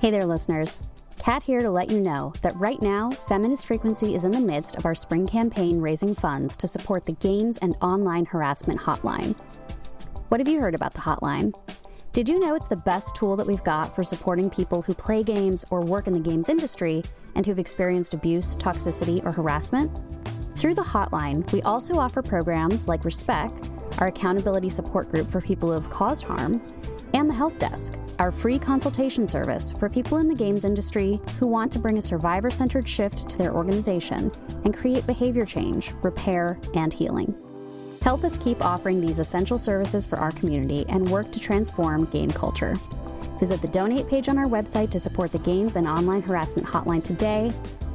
Hey there, listeners. Kat here to let you know that right now, Feminist Frequency is in the midst of our spring campaign raising funds to support the Games and Online Harassment Hotline. What have you heard about the hotline? Did you know it's the best tool that we've got for supporting people who play games or work in the games industry and who've experienced abuse, toxicity, or harassment? Through the hotline, we also offer programs like Respect, our accountability support group for people who have caused harm, and the Help Desk, our free consultation service for people in the games industry who want to bring a survivor centered shift to their organization and create behavior change, repair, and healing. Help us keep offering these essential services for our community and work to transform game culture. Visit the donate page on our website to support the Games and Online Harassment Hotline today.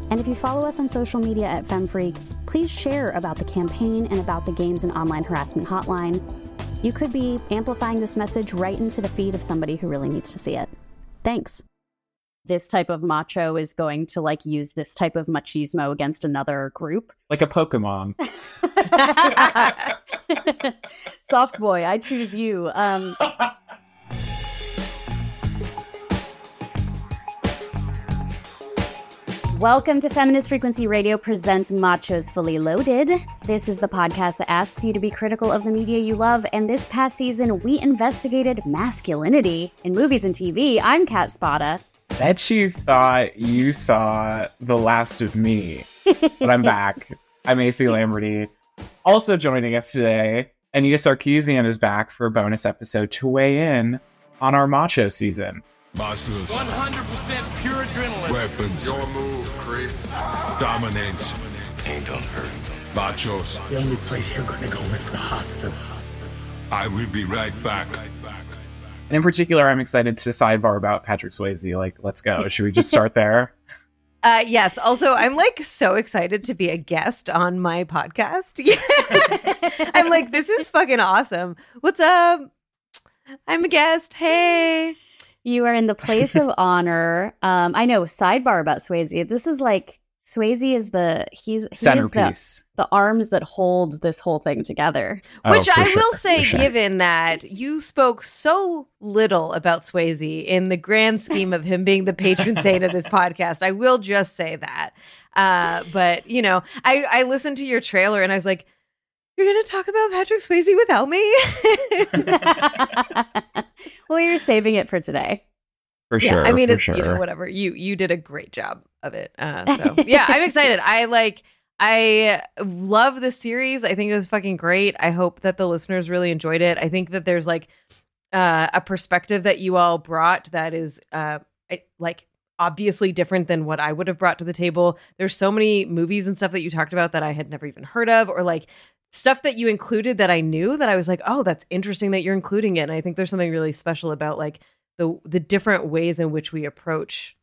And if you follow us on social media at FemFreq, please share about the campaign and about the Games and Online Harassment Hotline you could be amplifying this message right into the feed of somebody who really needs to see it. Thanks. This type of macho is going to like use this type of machismo against another group. Like a Pokemon. Soft boy, I choose you. Um, Welcome to Feminist Frequency Radio presents Machos Fully Loaded. This is the podcast that asks you to be critical of the media you love. And this past season, we investigated masculinity in movies and TV. I'm Kat Spada. Bet you thought you saw The Last of Me, but I'm back. I'm AC Lamberty. Also joining us today, Anita Sarkeesian is back for a bonus episode to weigh in on our macho season. Monsters. 100% pure adrenaline. Weapons. Your move, creep. Dominance. Ain't don't hurt. Machos. The only place you're gonna go is the hospital. I will be right back. And in particular, I'm excited to sidebar about Patrick Swayze. Like, let's go. Should we just start there? Uh, yes. Also, I'm like so excited to be a guest on my podcast. I'm like, this is fucking awesome. What's up? I'm a guest. Hey. You are in the place of honor. Um, I know. Sidebar about Swayze. This is like Swayze is the he's he centerpiece. The, the, arms that hold this whole thing together. Oh, Which I sure, will say, sure. given that you spoke so little about Swayze in the grand scheme of him being the patron saint of this podcast, I will just say that. Uh, but you know, I I listened to your trailer and I was like. You're gonna talk about Patrick Swayze without me? well, you're saving it for today. For sure. I mean, for it's sure. you know whatever. You you did a great job of it. Uh, so yeah, I'm excited. I like. I love this series. I think it was fucking great. I hope that the listeners really enjoyed it. I think that there's like uh, a perspective that you all brought that is uh, I- like obviously different than what I would have brought to the table. There's so many movies and stuff that you talked about that I had never even heard of, or like stuff that you included that I knew that I was like, oh, that's interesting that you're including it. And I think there's something really special about like the the different ways in which we approach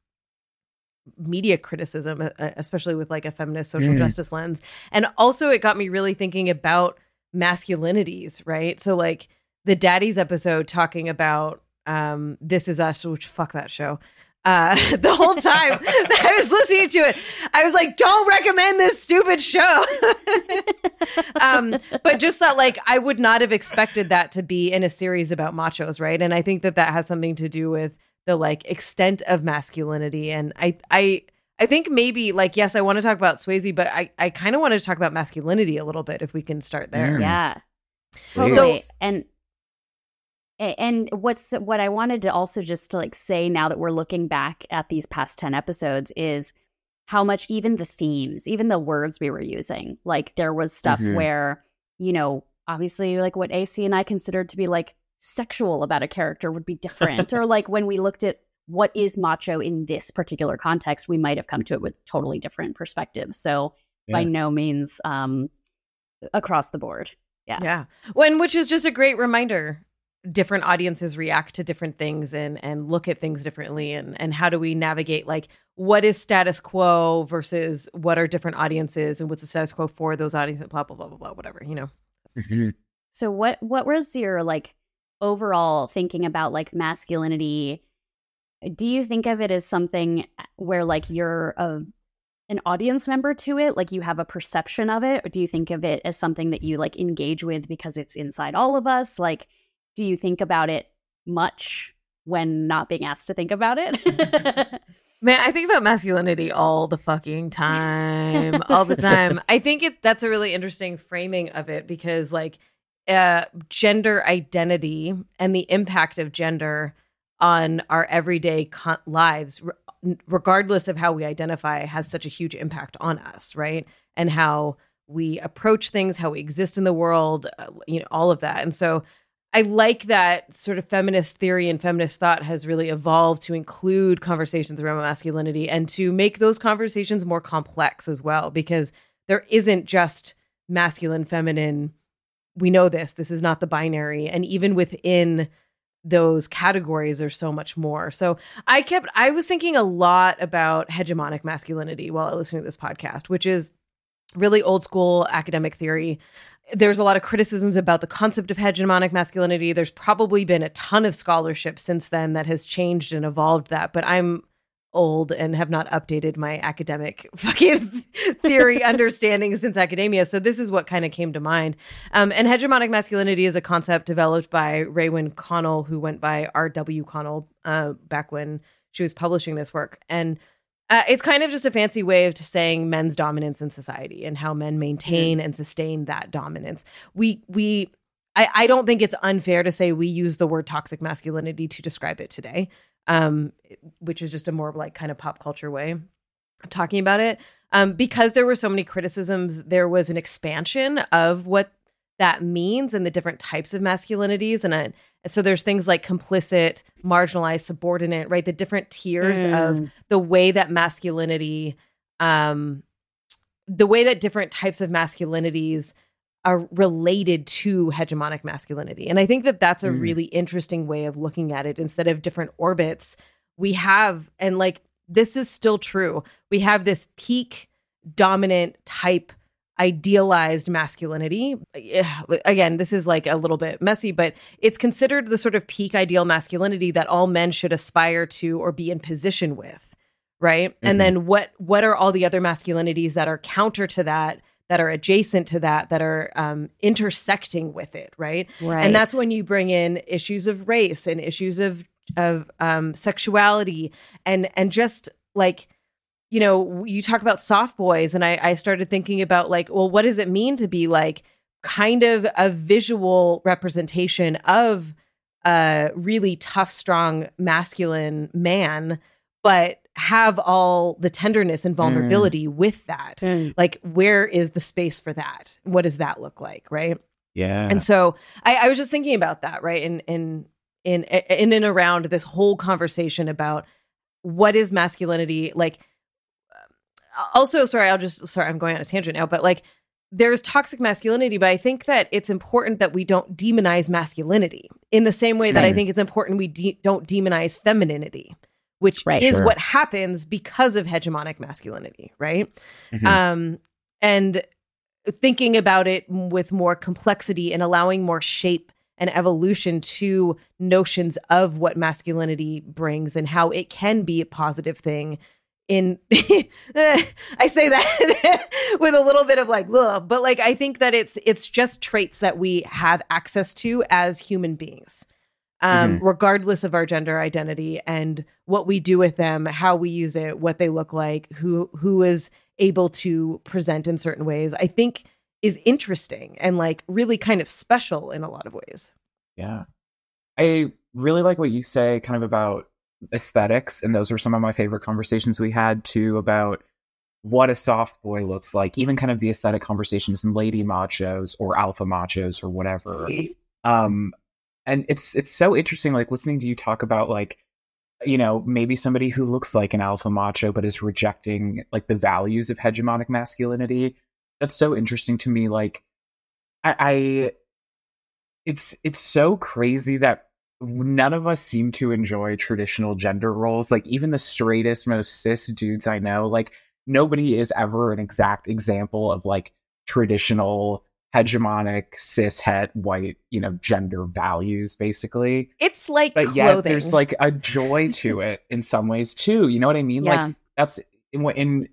media criticism, especially with like a feminist social Mm. justice lens. And also, it got me really thinking about masculinities, right? So, like the Daddies episode talking about um, This Is Us, which fuck that show. Uh, the whole time that I was listening to it, I was like, "Don't recommend this stupid show." um, but just that, like, I would not have expected that to be in a series about machos, right? And I think that that has something to do with the like extent of masculinity. And I, I, I think maybe like yes, I want to talk about Swayze, but I, I kind of wanted to talk about masculinity a little bit if we can start there. Mm. Yeah. Totally. So- and a- and what's what I wanted to also just to like say now that we're looking back at these past 10 episodes is how much even the themes, even the words we were using, like there was stuff Mhm. where, you know, obviously like what AC and I considered to be like sexual about a character would be different or like when we looked at what is macho in this particular context, we might have come to it with totally different perspectives. So by no means um across the board. Yeah. Yeah. When which is just a great reminder. Different audiences react to different things and and look at things differently and and how do we navigate like what is status quo versus what are different audiences and what's the status quo for those audiences blah blah blah blah blah whatever you know Mhm. So what what was your like overall thinking about like masculinity? Do you think of it as something where like you're a an audience member to it, like you have a perception of it, or do you think of it as something that you like engage with because it's inside all of us? Like do you think about it much when not being asked to think about it. Man, I think about masculinity all the fucking time, all the time. I think it that's a really interesting framing of it because like uh gender identity and the impact of gender on our everyday con- lives re- regardless of how we identify has such a huge impact on us, right? And how we approach things, how we exist in the world, uh, you know, all of that. And so I like that sort of feminist theory and feminist thought has really evolved to include conversations around masculinity and to make those conversations more complex as well, because there isn't just masculine, feminine. We know this. This is not the binary. And even within those categories, there's so much more. So I kept, I was thinking a lot about hegemonic masculinity while listening to this podcast, which is really old school academic theory there's a lot of criticisms about the concept of hegemonic masculinity. There's probably been a ton of scholarship since then that has changed and evolved that, but I'm old and have not updated my academic fucking theory understanding since academia. So this is what kind of came to mind. Um, and hegemonic masculinity is a concept developed by Raewyn Connell, who went by R.W. Connell uh, back when she was publishing this work. And uh, it's kind of just a fancy way of saying men's dominance in society and how men maintain mm-hmm. and sustain that dominance. We we I, I don't think it's unfair to say we use the word toxic masculinity to describe it today, um, which is just a more like kind of pop culture way of talking about it. Um, because there were so many criticisms, there was an expansion of what that means and the different types of masculinities and a, so there's things like complicit marginalized subordinate right the different tiers mm. of the way that masculinity um the way that different types of masculinities are related to hegemonic masculinity and i think that that's a mm. really interesting way of looking at it instead of different orbits we have and like this is still true we have this peak dominant type idealized masculinity. Again, this is like a little bit messy, but it's considered the sort of peak ideal masculinity that all men should aspire to or be in position with, right? Mm-hmm. And then what what are all the other masculinities that are counter to that? That are adjacent to that, that are um, intersecting with it, right? right? And that's when you bring in issues of race and issues of of um, sexuality and and just like you know, you talk about soft boys, and I, I started thinking about like, well, what does it mean to be like kind of a visual representation of a really tough, strong, masculine man, but have all the tenderness and vulnerability mm. with that. Mm. Like, where is the space for that? What does that look like? Right. Yeah. And so I, I was just thinking about that, right? In in in in and around this whole conversation about what is masculinity like also sorry i'll just sorry i'm going on a tangent now but like there's toxic masculinity but i think that it's important that we don't demonize masculinity in the same way that right. i think it's important we de- don't demonize femininity which right, is sure. what happens because of hegemonic masculinity right mm-hmm. um and thinking about it with more complexity and allowing more shape and evolution to notions of what masculinity brings and how it can be a positive thing in I say that with a little bit of like ugh, but like I think that it's it's just traits that we have access to as human beings. Um, mm-hmm. regardless of our gender identity and what we do with them, how we use it, what they look like, who who is able to present in certain ways, I think is interesting and like really kind of special in a lot of ways. Yeah. I really like what you say kind of about aesthetics and those were some of my favorite conversations we had too about what a soft boy looks like even kind of the aesthetic conversations in lady machos or alpha machos or whatever. Um and it's it's so interesting like listening to you talk about like you know maybe somebody who looks like an alpha macho but is rejecting like the values of hegemonic masculinity. That's so interesting to me like i, I it's it's so crazy that none of us seem to enjoy traditional gender roles. Like even the straightest, most cis dudes I know, like nobody is ever an exact example of like traditional hegemonic cis het white you know gender values basically. It's like but yeah there's like a joy to it in some ways too. You know what i mean? Yeah. like that's in, in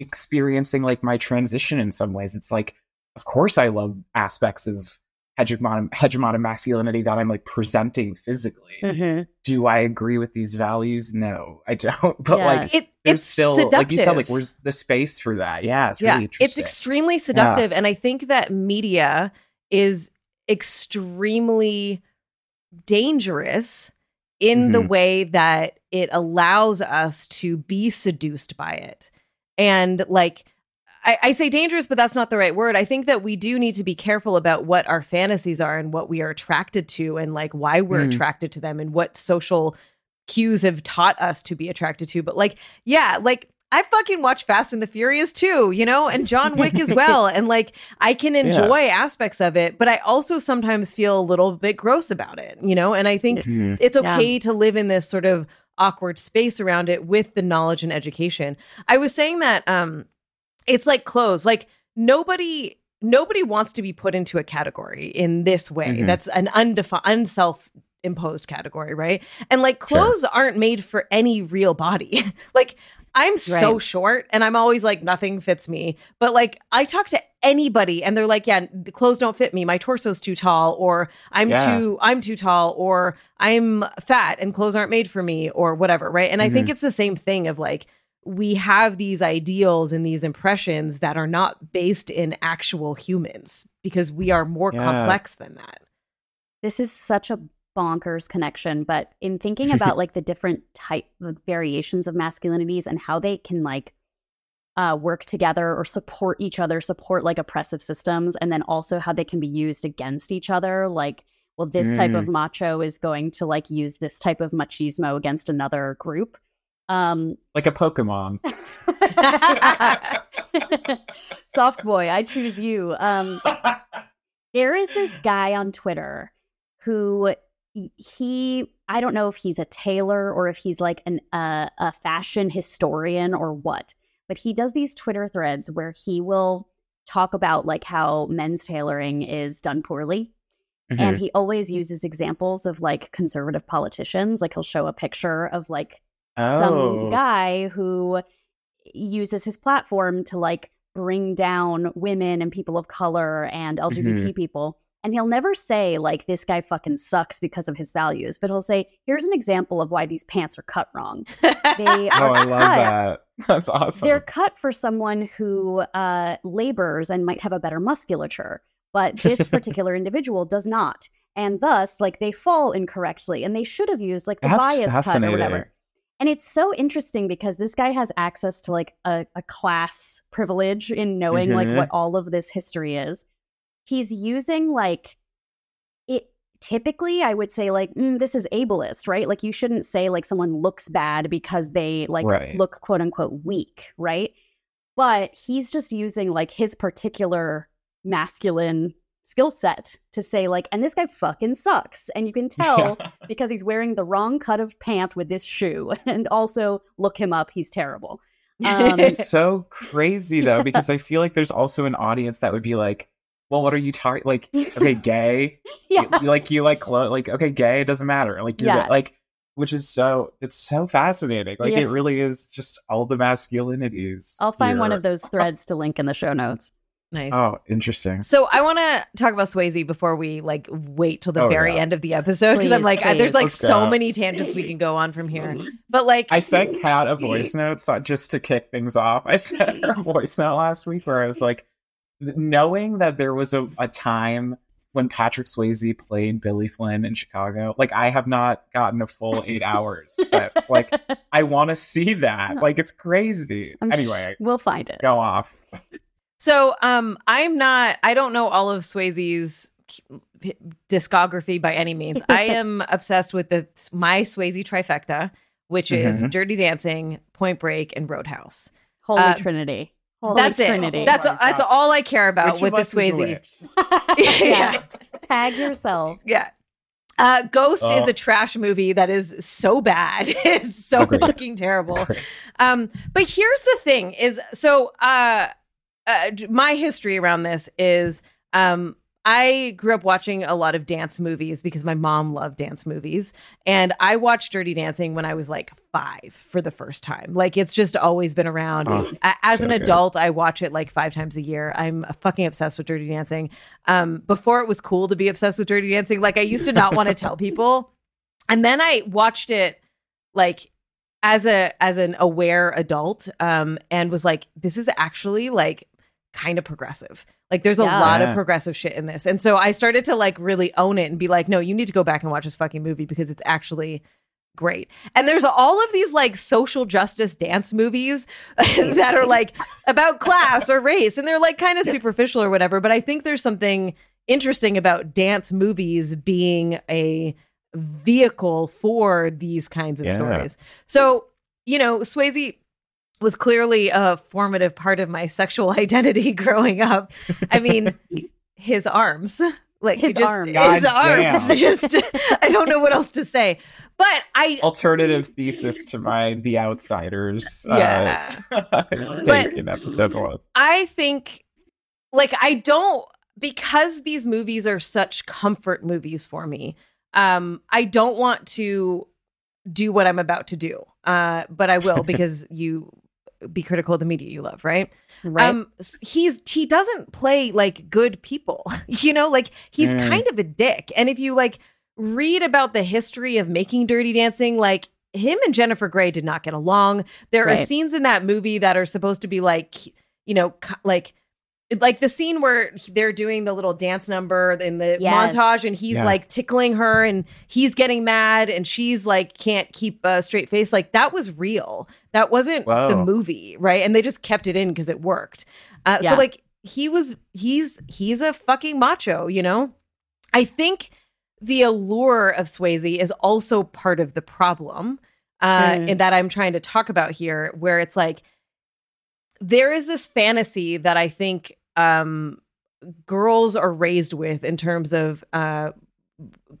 experiencing like my transition in some ways. It's like of course i love aspects of hegemon hegemon masculinity that I'm like presenting physically. Mm-hmm. Do I agree with these values? No, I don't. But Yeah. like It, it's still seductive. like you said, like where's the space for that? Yeah, it's yeah, really it's extremely seductive, and I think that media is extremely dangerous in the Mhm. way that it allows us to be seduced by it, and like. I, I say dangerous, but that's not the right word. I think that we do need to be careful about what our fantasies are and what we are attracted to, and like why we're Mm. attracted to them, and what social cues have taught us to be attracted to. But like, yeah, like I fucking watch Fast and the Furious too, you know, and John Wick as well. And like, I can enjoy aspects of it, but I also sometimes feel a little bit gross about it, you know, and I think Mhm. it's okay to live in this sort of awkward space around it with the knowledge and education. I was saying that um it's like clothes. Like nobody nobody wants to be put into a category in this way. Mhm. That's an undefined unself imposed category, right? And like clothes aren't made for any real body. like I'm so short and I'm always like nothing fits me. But like I talk to anybody and they're like, yeah, the clothes don't fit me. My torso's too tall or I'm Yeah. too I'm too tall or I'm fat and clothes aren't made for me or whatever, right? And I think it's the same thing of like we have these ideals and these impressions that are not based in actual humans because we are more Yeah. complex than that. This is such a bonkers connection, but in thinking about like the different type of variations of masculinities and how they can like uh, work together or support each other, support like oppressive systems, and then also how they can be used against each other. Like, well, this type of macho is going to like use this type of machismo against another group. Um, like a Pokemon. soft boy, I choose you. Um, there is this guy on Twitter who he I don't know if he's a tailor or if he's like an uh, a fashion historian or what, but he does these Twitter threads where he will talk about like how men's tailoring is done poorly. Mm-hmm. And he always uses examples of like conservative politicians. Like he'll show a picture of like oh. some guy who uses his platform to like bring down women and people of color and LGBT people. And he'll never say like this guy fucking sucks because of his values, but he'll say, "Here's an example of why these pants are cut wrong. They Oh, are I love cut. that. That's awesome. They're cut for someone who uh, labors and might have a better musculature, but this particular individual does not." And thus, like they fall incorrectly, and they should have used like the That's bias cut or whatever. And it's so interesting because this guy has access to like a, a class privilege in knowing like Mhm. what all of this history is. He's using like it typically I would say like mm, this is ableist, right? Like you shouldn't say like someone looks bad because they like Right. look quote unquote weak, right? But he's just using like his particular masculine skill set to say like and this guy fucking sucks and you can tell because he's wearing the wrong cut of pant with this shoe and also look him up he's terrible um, it's so crazy though because I feel like there's also an audience that would be like, "Well, what are you talking? Like, okay, gay, yeah you, like you like clo- like okay, gay, it doesn't matter. Like, you're Yeah. like." Which is so it's so fascinating. Like Yeah. it really is just all the masculinities. i'll find one of those threads to link in the show notes nice. Oh, interesting. So I want to talk about Swayze before we like wait till the Oh, very yeah. end of the episode because I'm like I, there's like Let's so go. many tangents we can go on from here. But like I sent Kat a voice note so just to kick things off. I sent her a voice note last week where I was like, knowing that there was a, a time when Patrick Swayze played Billy Flynn in Chicago, like I have not gotten a full eight hours since. Like I want to see that. Like it's crazy. I'm sh- anyway, we'll find it go off. So, um, I'm not. I don't know all of Swayze's discography by any means. I am obsessed with the my Swayze trifecta, which is Mhm. Dirty Dancing, Point Break, and Roadhouse. holy uh, trinity holy that's trinity it. That's Oh that's all I care about Which with the us Swayze. witch? yeah. tag yourself Yeah. Uh, Ghost is Oh. a trash movie that is so bad. it's so Agreed. fucking terrible. Agreed. Um, but here's the thing: is so uh, uh, my history around this is um, I grew up watching a lot of dance movies because my mom loved dance movies. And I watched Dirty Dancing when I was like five for the first time. Like it's just always been around. Oh, As so an good. adult, I watch it like five times a year. I'm fucking obsessed with Dirty Dancing. Um, before it was cool to be obsessed with Dirty Dancing, like I used to not want to tell people. And then I watched it like as a as an aware adult um and was like this is actually like kind of progressive. Like there's a Yeah. lot of progressive shit in this. And so i started to like really own it and be like no you need to go back and watch this fucking movie because it's actually great. And there's all of these like social justice dance movies that are like about class or race and they're like kind of superficial or whatever but i think there's something interesting about dance movies being a vehicle for these kinds of Yeah. stories. So you know swayze was clearly a formative part of my sexual identity growing up i mean his arms like His just arms. His arms. just i don't know what else to say but i Alternative thesis to my The Outsiders. Yeah. Uh, But- in episode one. I think, like, I don't because these movies are such comfort movies for me. Um, I don't want to do what I'm about to do, uh, but I will because you be critical of the media you love, right? Right. Um, he's he doesn't play like good people, you know, like he's Mm. kind of a dick. And if you like read about the history of making Dirty Dancing, like him and Jennifer Grey did not get along. There are scenes in that movie that are supposed to be like, you know, like like the scene where they're doing the little dance number in the Yes. montage and he's Yeah. like tickling her and he's getting mad and she's like can't keep a straight face like that was real that wasn't the movie right and they just kept it in because it worked uh, Yeah. so like he was he's he's a fucking macho you know i think the allure of swayze is also part of the problem uh Mm. and that i'm trying to talk about here where it's like there is this fantasy that I think um, girls are raised with in terms of uh,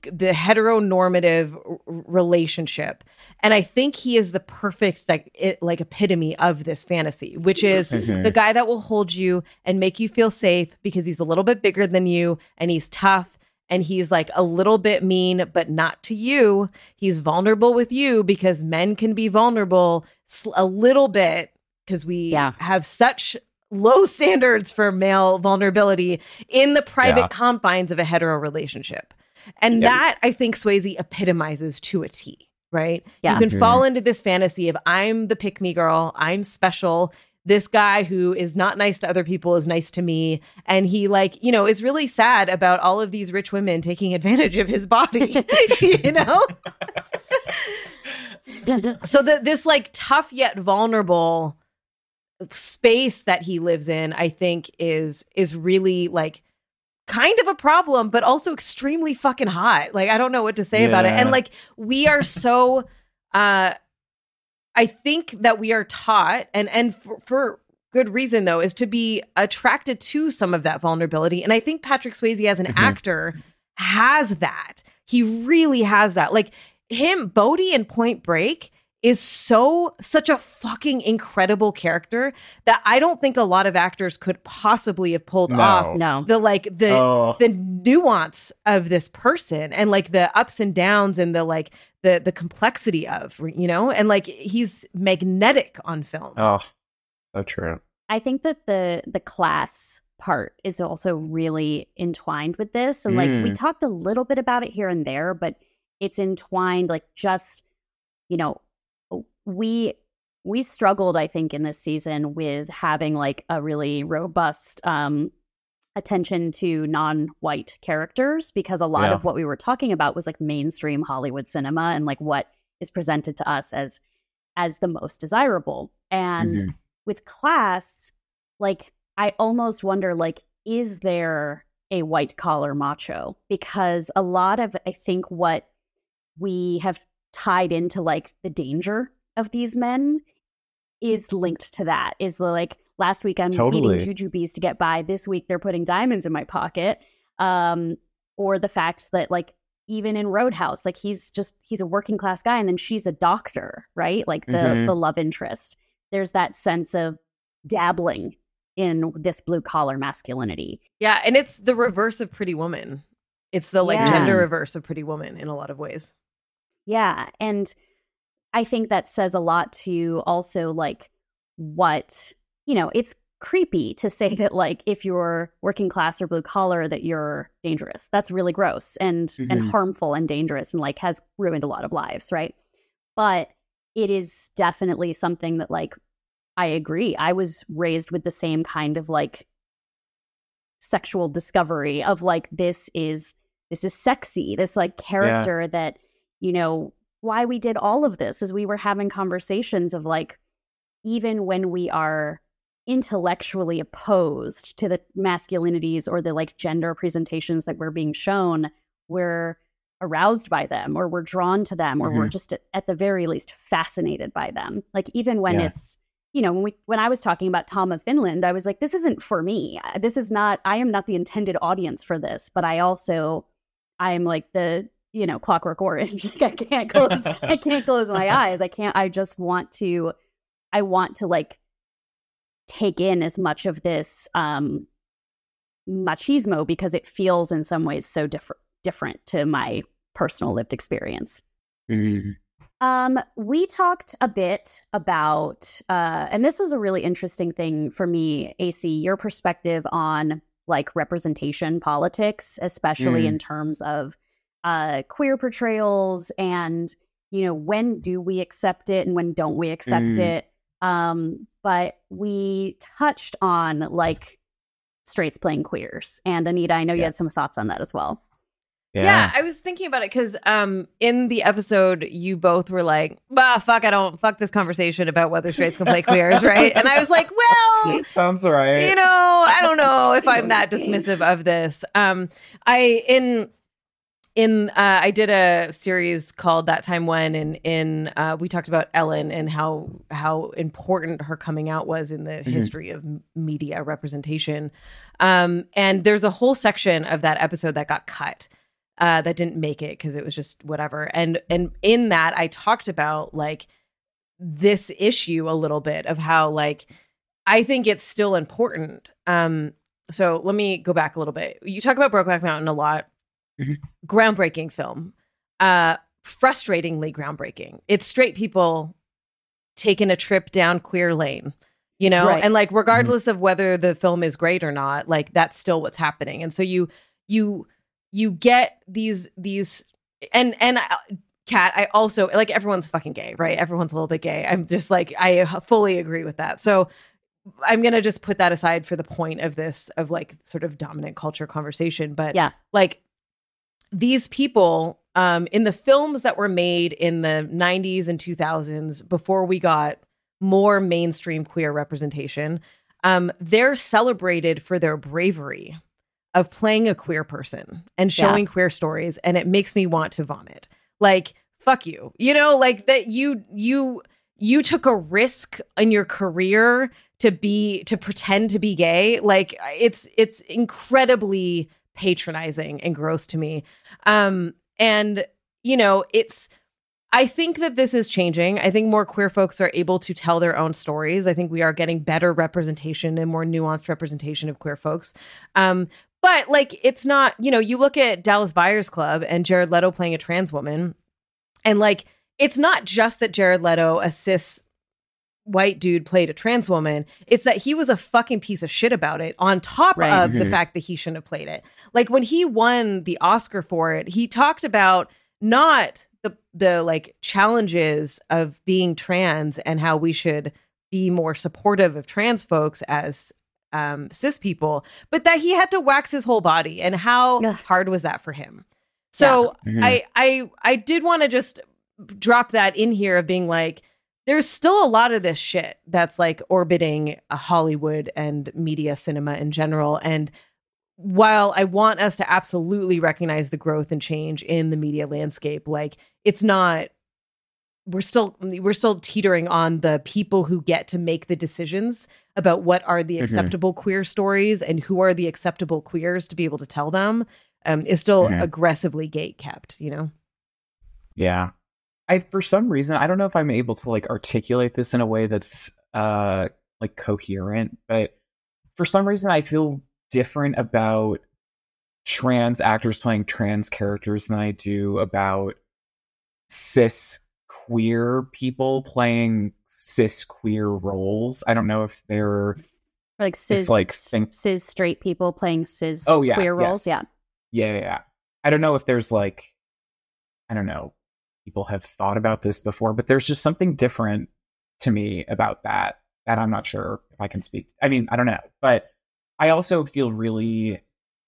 the heteronormative r- relationship, and I think he is the perfect like it, like epitome of this fantasy, which is the guy that will hold you and make you feel safe because he's a little bit bigger than you and he's tough and he's like a little bit mean but not to you. He's vulnerable with you because men can be vulnerable sl- a little bit because we Yeah. have such low standards for male vulnerability in the private Yeah. confines of a hetero relationship and Yep. that i think swayze epitomizes to a t right Yeah. you can mm-hmm. fall into this fantasy of i'm the pick me girl i'm special this guy who is not nice to other people is nice to me and he like you know is really sad about all of these rich women taking advantage of his body you know so the, this like tough yet vulnerable space that he lives in i think is is really like kind of a problem but also extremely fucking hot like i don't know what to say about it. And like we are so uh i think that we are taught and and for, for good reason though is to be attracted to some of that vulnerability. And i think patrick swayze as an Mhm. actor has that. He really has that. Like him bodhi and point break is so such a fucking incredible character that i don't think a lot of actors could possibly have pulled No. off no. the like the oh, the nuance of this person and like the ups and downs and the like the the complexity of you know and like he's magnetic on film oh, so true. I think that the the class part is also really entwined with this. And like we Mm. talked a little bit about it here and there, but it's entwined like just, you know, we we struggled, I think, in this season with having like a really robust um attention to non-white characters because a lot Yeah. of what we were talking about was like mainstream Hollywood cinema and like what is presented to us as as the most desirable. And Mhm. with class, like I almost wonder like is there a white collar macho? Because a lot of I think what we have tied into like the danger of these men is linked to that. Is the like last week I'm Totally. eating jujubes to get by. This week they're putting diamonds in my pocket. Um, or the fact that like even in Roadhouse, like he's just he's a working class guy, and then she's a doctor, right? Like the Mhm. the love interest. There's that sense of dabbling in this blue collar masculinity. Yeah, and it's the reverse of Pretty Woman. It's the like Yeah. gender reverse of Pretty Woman in a lot of ways. Yeah. And I think that says a lot to also like what, you know, it's creepy to say that like if you're working class or blue collar that you're dangerous. That's really gross and and Mhm. harmful and dangerous and like has ruined a lot of lives, right? But it is definitely something that like I agree. I was raised with the same kind of like sexual discovery of like this is this is sexy this like character that you know why we did all of this is we were having conversations of like even when we are intellectually opposed to the masculinities or the like gender presentations that we're being shown we're aroused by them or we're drawn to them or we're mm-hmm. just at, the very least fascinated by them. Like even when Yeah. it's you know when we when i was talking about tom of finland i was like this isn't for me. This is not i am not the intended audience for this but i also i'm like the you know clockwork orange Like, i can't close i can't close my eyes i can't i just want to i want to like take in as much of this um machismo because it feels in some ways so different different to my personal lived experience Mhm. um, we talked a bit about, uh, and this was a really interesting thing for me, AC, your perspective on like representation politics, especially Mm. in terms of uh, queer portrayals and, you know, when do we accept it and when don't we accept Mm. it? Um, but we touched on like straights playing queers. And Anita, I know you had some thoughts on that as well. Yeah. I was thinking about it because um in the episode you both were like, bah, fuck, I don't fuck this conversation about whether straights can play queers, right? And I was like, well, Sounds right. you know, I don't know if I'm that dismissive of this. Um, I in in uh, I did a series called That Time When, and in uh, we talked about Ellen and how how important her coming out was in the history of media representation. Um, and there's a whole section of that episode that got cut uh, that didn't make it because it was just whatever. And and in that I talked about like this issue a little bit of how like I think it's still important. Um, so let me go back a little bit. You talk about Brokeback Mountain a lot. Mhm. Groundbreaking film. Uh, frustratingly groundbreaking. It's straight people taking a trip down queer lane. You know, Right. and like regardless of whether the film is great or not, like that's still what's happening. And so you you you get these these and and I, Kat, I also like everyone's fucking gay, right? Everyone's a little bit gay. I'm just like I fully agree with that. So I'm gonna just put that aside for the point of this of like sort of dominant culture conversation. But Yeah. like these people um in the films that were made in the 90s and 2000s before we got more mainstream queer representation, um, they're celebrated for their bravery of playing a queer person and Yeah. showing queer stories, and it makes me want to vomit. Like, fuck you. You know, like that you you you took a risk in your career to be to pretend to be gay. Like it's it's incredibly patronizing and gross to me. Um and you know, it's I think that this is changing. I think more queer folks are able to tell their own stories. I think we are getting better representation and more nuanced representation of queer folks. Um, but like, it's not, you know, you look at Dallas Buyers Club and Jared Leto playing a trans woman, and like, it's not just that Jared Leto, a cis white dude, played a trans woman. It's that he was a fucking piece of shit about it, on top Right. of the Mhm. fact that he shouldn't have played it. Like when he won the Oscar for it, he talked about not the the like challenges of being trans and how we should be more supportive of trans folks as um, cis people, but that he had to wax his whole body, and how Ugh. hard was that for him? So Mhm. I I I did want to just drop that in here of being like, there's still a lot of this shit that's like orbiting Hollywood and media cinema in general, and while I want us to absolutely recognize the growth and change in the media landscape, like it's not we're still we're still teetering on the people who get to make the decisions about what are the Mhm. acceptable queer stories and who are the acceptable queers to be able to tell them um, is still Mhm. aggressively gate kept, you know? Yeah. I for some reason I don't know if I'm able to like articulate this in a way that's uh like coherent, but for some reason I feel different about trans actors playing trans characters than I do about cis queer people playing cis queer roles. I don't know if they're like cis like think cis straight people playing cis oh yeah queer roles. yes. yeah yeah yeah. I don't know if there's like I don't know people have thought about this before, but there's just something different to me about that that I'm not sure if I can speak. I mean, I don't know, but I also feel really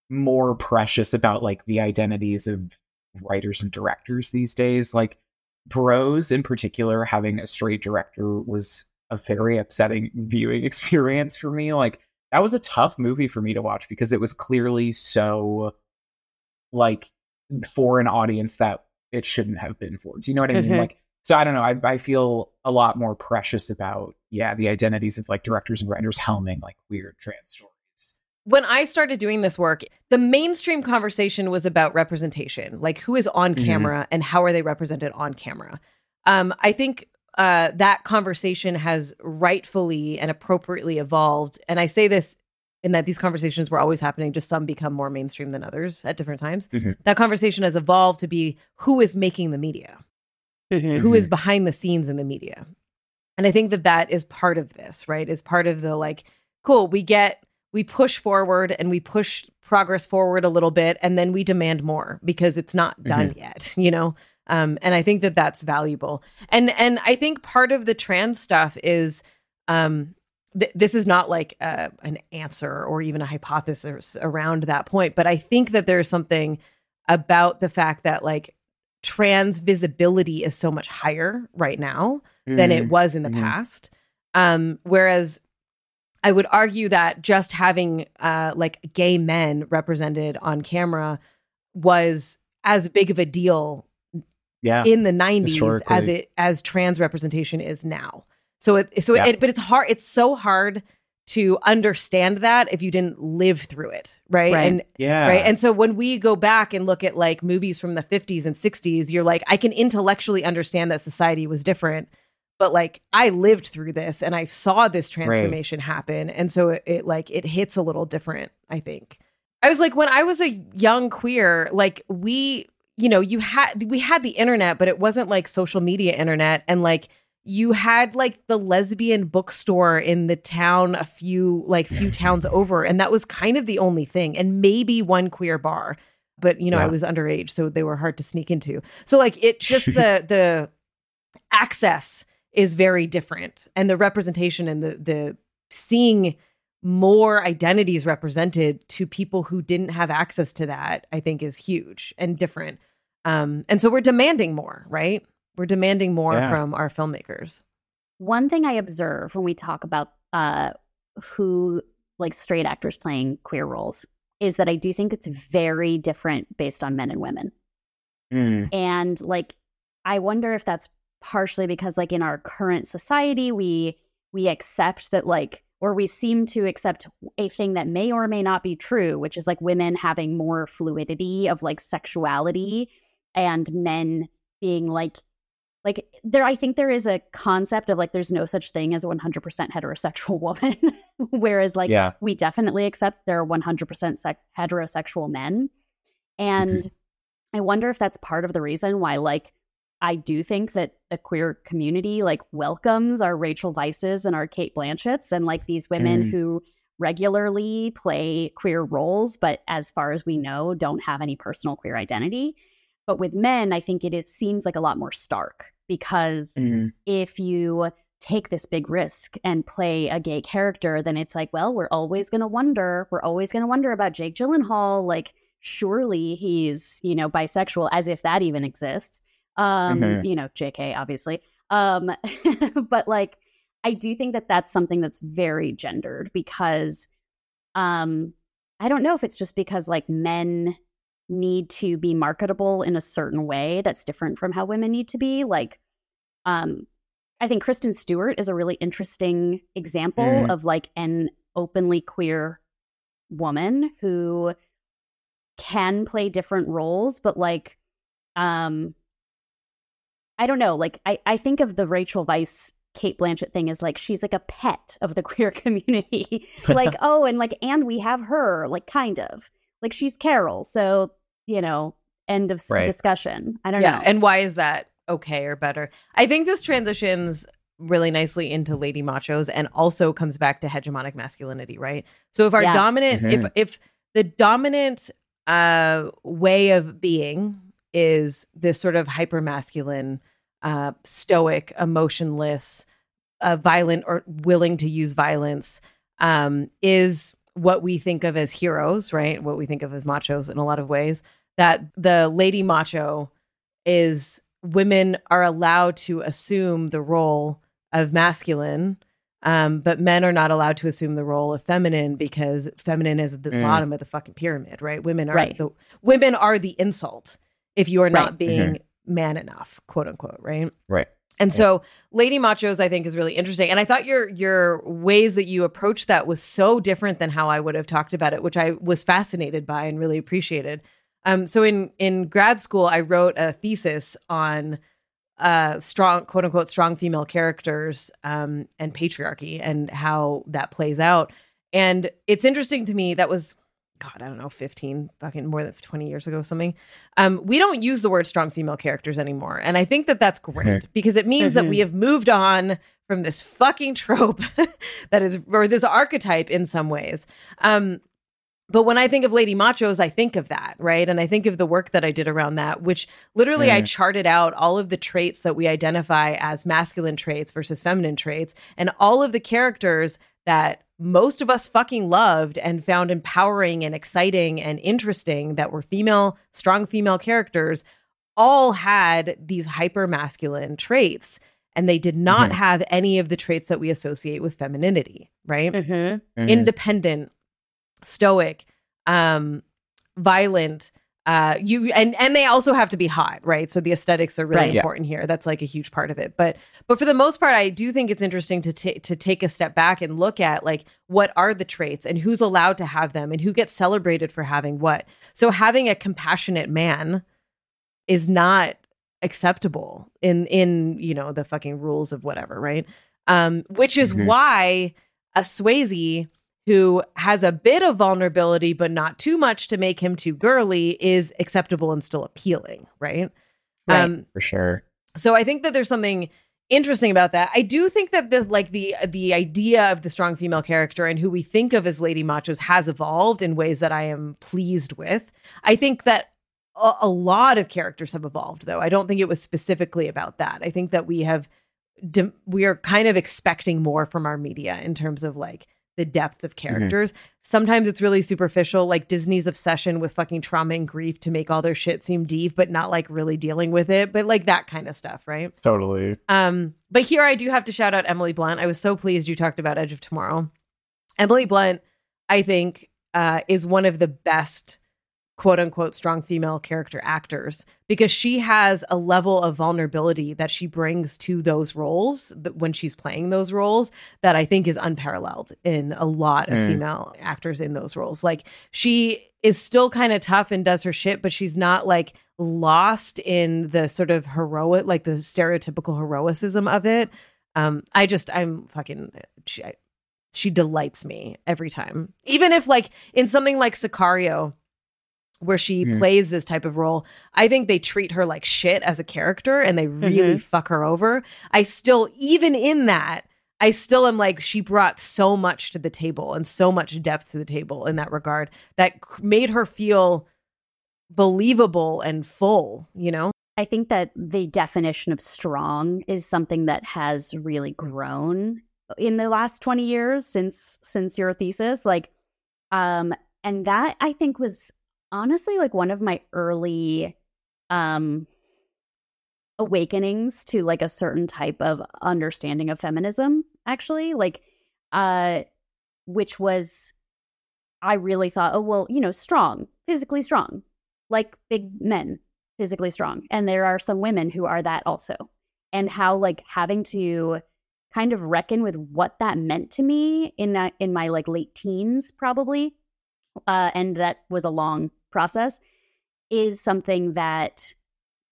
more precious about like the identities of writers and directors these days. Like Bros in particular, having a straight director was a very upsetting viewing experience for me. Like that was a tough movie for me to watch because it was clearly so like for an audience that it shouldn't have been for. Do you know what I mean? Mhm. Like so I don't know. I I feel a lot more precious about yeah, the identities of like directors and writers helming like weird trans stories. when I started doing this work, the mainstream conversation was about representation, like who is on Mhm. camera and how are they represented on camera. Um, I think uh, that conversation has rightfully and appropriately evolved, and I say this in that these conversations were always happening. Just some become more mainstream than others at different times. Mhm. That conversation has evolved to be who is making the media who is behind the scenes in the media. And I think that that is part of this, right? Is part of the like, cool, we get, we push forward and we push progress forward a little bit and then we demand more because it's not done yet, you know? Um, and I think that that's valuable. And, and I think part of the trans stuff is, um, th- this is not like uh, an answer or even a hypothesis around that point, but I think that there's something about the fact that like trans visibility is so much higher right now than it was in the Mhm. past. Um, whereas I would argue that just having uh, like gay men represented on camera was as big of a deal yeah. in the 90s as it as trans representation is now. So it so Yeah. it but it's hard it's so hard to understand that if you didn't live through it, right? Right. And yeah. right? And so when we go back and look at like movies from the 50s and 60s, you're like, I can intellectually understand that society was different, but like I lived through this and I saw this transformation happen. And so it, it like it hits a little different, I think. I was like, when I was a young queer, like we, you know, you had we had the internet, but it wasn't like social media internet. And like you had like the lesbian bookstore in the town a few like few towns over and that was kind of the only thing and maybe one queer bar but you know i was underage so they were hard to sneak into. So like it just the the access is very different and the representation and the the seeing more identities represented to people who didn't have access to that i think is huge and different. Um and so we're demanding more right we're demanding more Yeah. from our filmmakers One thing I observe when we talk about uh, who like straight actors playing queer roles is that I do think it's very different based on men and women. Mm. And like I wonder if that's partially because like in our current society we we accept that like or we seem to accept a thing that may or may not be true, which is like women having more fluidity of like sexuality and men being like like there I think there is a concept of like there's no such thing as a 100% heterosexual woman whereas like yeah. we definitely accept there are 100% sec- heterosexual men. And I wonder if that's part of the reason why, like, I do think that the queer community, like, welcomes our Rachel Weisz's and our Cate Blanchetts and, like, these women Mm. who regularly play queer roles, but as far as we know, don't have any personal queer identity. But with men, I think it, it seems like a lot more stark because Mm. if you take this big risk and play a gay character, then it's like, well, we're always going to wonder. We're always going to wonder about Jake Gyllenhaal. Like, surely he's, you know, bisexual, as if that even exists. Um, Mhm. You know, JK, obviously. Um, but like, I do think that that's something that's very gendered because um, I don't know if it's just because like men need to be marketable in a certain way that's different from how women need to be. Like, um, I think Kristen Stewart is a really interesting example Mhm. of like an openly queer woman who can play different roles, but like, um, I don't know. Like, I I think of the Rachel Weisz Cate Blanchett thing is like she's like a pet of the queer community. like, oh, and like and we have her, like kind of. Like she's Carol. So, you know, end of Right. discussion. I don't yeah, know. and why is that okay or better? I think this transitions really nicely into lady machos and also comes back to hegemonic masculinity, right? So if our Yeah. dominant if Mhm. if the dominant uh way of being is this sort of hyper masculine uh stoic emotionless uh violent or willing to use violence um is what we think of as heroes right what we think of as machos in a lot of ways that the lady macho is women are allowed to assume the role of masculine um, but men are not allowed to assume the role of feminine because feminine is at the Mm. bottom of the fucking pyramid, right? Women are Right. the women are the insult if you are not Right. being man enough, quote unquote, right? Right. And so Lady Machos I think is really interesting. And I thought your your ways that you approached that was so different than how I would have talked about it, which I was fascinated by and really appreciated. Um so in in grad school I wrote a thesis on uh strong quote unquote strong female characters um and patriarchy and how that plays out. And it's interesting to me that was God, I don't know, 15, fucking more than 20 years ago, something. Um, we don't use the word strong female characters anymore. And I think that that's great because it means that Mhm. we have moved on from this fucking trope that is, or this archetype in some ways. Um, but when I think of Lady Machos, I think of that, right? And I think of the work that I did around that, which literally I charted out all of the traits that we identify as masculine traits versus feminine traits, and all of the characters that most of us fucking loved and found empowering and exciting and interesting that were female, strong female characters, all had these hyper masculine traits. And they did not Mhm. have any of the traits that we associate with femininity, right? Mhm. Mhm. independent, stoic, um, violent. Uh, you and and they also have to be hot, right? So the aesthetics are really Right. Yeah. important here. That's like a huge part of it. But but for the most part, I do think it's interesting to ta- to take a step back and look at like what are the traits and who's allowed to have them and who gets celebrated for having what. So having a compassionate man is not acceptable in in you know the fucking rules of whatever, right? Um, which is Mhm. why a Swayze who has a bit of vulnerability but not too much to make him too girly is acceptable and still appealing, right? Right. Um, For sure. so I think that there's something interesting about that. I do think that the like the the idea of the strong female character and who we think of as lady machos has evolved in ways that I am pleased with. I think that a, a lot of characters have evolved though. I don't think it was specifically about that. I think that we have de- we are kind of expecting more from our media in terms of like the depth of characters. Sometimes it's really superficial, like Disney's obsession with fucking trauma and grief to make all their shit seem deep, but not like really dealing with it, but like that kind of stuff, right? Totally. Um, but here I do have to shout out Emily Blunt. I was so pleased you talked about Edge of Tomorrow. Emily Blunt, I think, uh, is one of the best quote unquote strong female character actors because she has a level of vulnerability that she brings to those roles that when she's playing those roles that I think is unparalleled in a lot of Mm. female actors in those roles. Like she is still kind of tough and does her shit, but she's not like lost in the sort of heroic, like the stereotypical heroicism of it. Um, I just, I'm fucking, she, I, she delights me every time. Even if like in something like Sicario, where she Mm. plays this type of role, I think they treat her like shit as a character and they really Mhm. fuck her over. I still, even in that, I still am like, she brought so much to the table and so much depth to the table in that regard that made her feel believable and full, you know? I think that the definition of strong is something that has really grown in the last 20 years since since your thesis like um and that I think was honestly like one of my early um awakenings to like a certain type of understanding of feminism actually like uh which was I really thought oh well you know strong physically strong like big men physically strong. And there are some women who are that also. And how like having to kind of reckon with what that meant to me in that in my like late teens probably uh and that was a long process is something that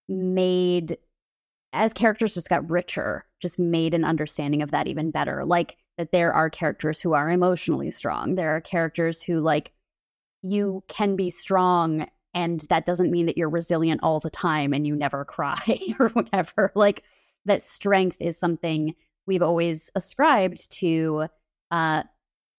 made as characters just got richer, just made an understanding of that even better. Like that there are characters who are emotionally strong. There are characters who like you can be strong and that doesn't mean that you're resilient all the time and you never cry or whatever. Like that strength is something we've always ascribed to uh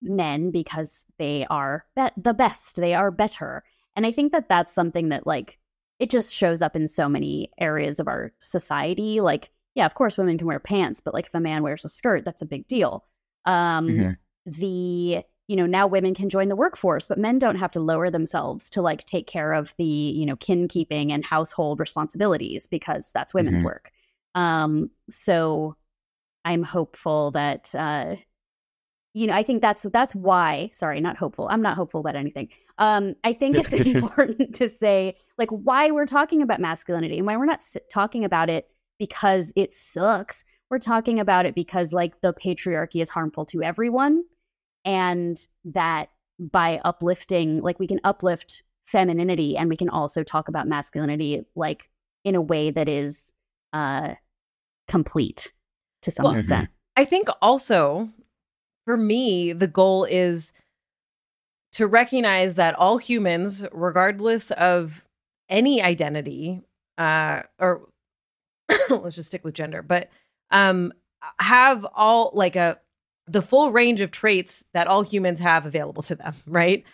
men because they are be- the best, they are better. And I think that that's something that like it just shows up in so many areas of our society. Like, yeah, of course, women can wear pants, but like if a man wears a skirt, that's a big deal. Um, Mhm. The you know now women can join the workforce, but men don't have to lower themselves to like take care of the you know kin keeping and household responsibilities because that's women's Mhm. work. Um, so I'm hopeful that uh, you know I think that's that's why. Sorry, not hopeful. I'm not hopeful about anything. Um, I think it's important to say like why we're talking about masculinity and why we're not s- talking about it because it sucks. We're talking about it because like the patriarchy is harmful to everyone and that by uplifting like we can uplift femininity and we can also talk about masculinity like in a way that is uh complete to some Well, extent. I think also for me, the goal is to recognize that all humans, regardless of any identity, uh, or let's just stick with gender, but um, have all like a the full range of traits that all humans have available to them, right?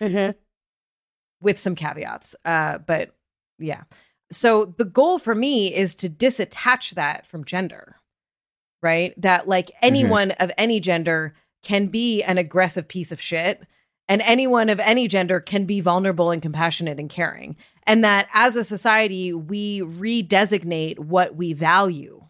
with some caveats. Uh, but yeah. So the goal for me is to disattach that from gender, right? That like anyone of any gender can be an aggressive piece of shit, and anyone of any gender can be vulnerable and compassionate and caring. And that as a society, we redesignate what we value,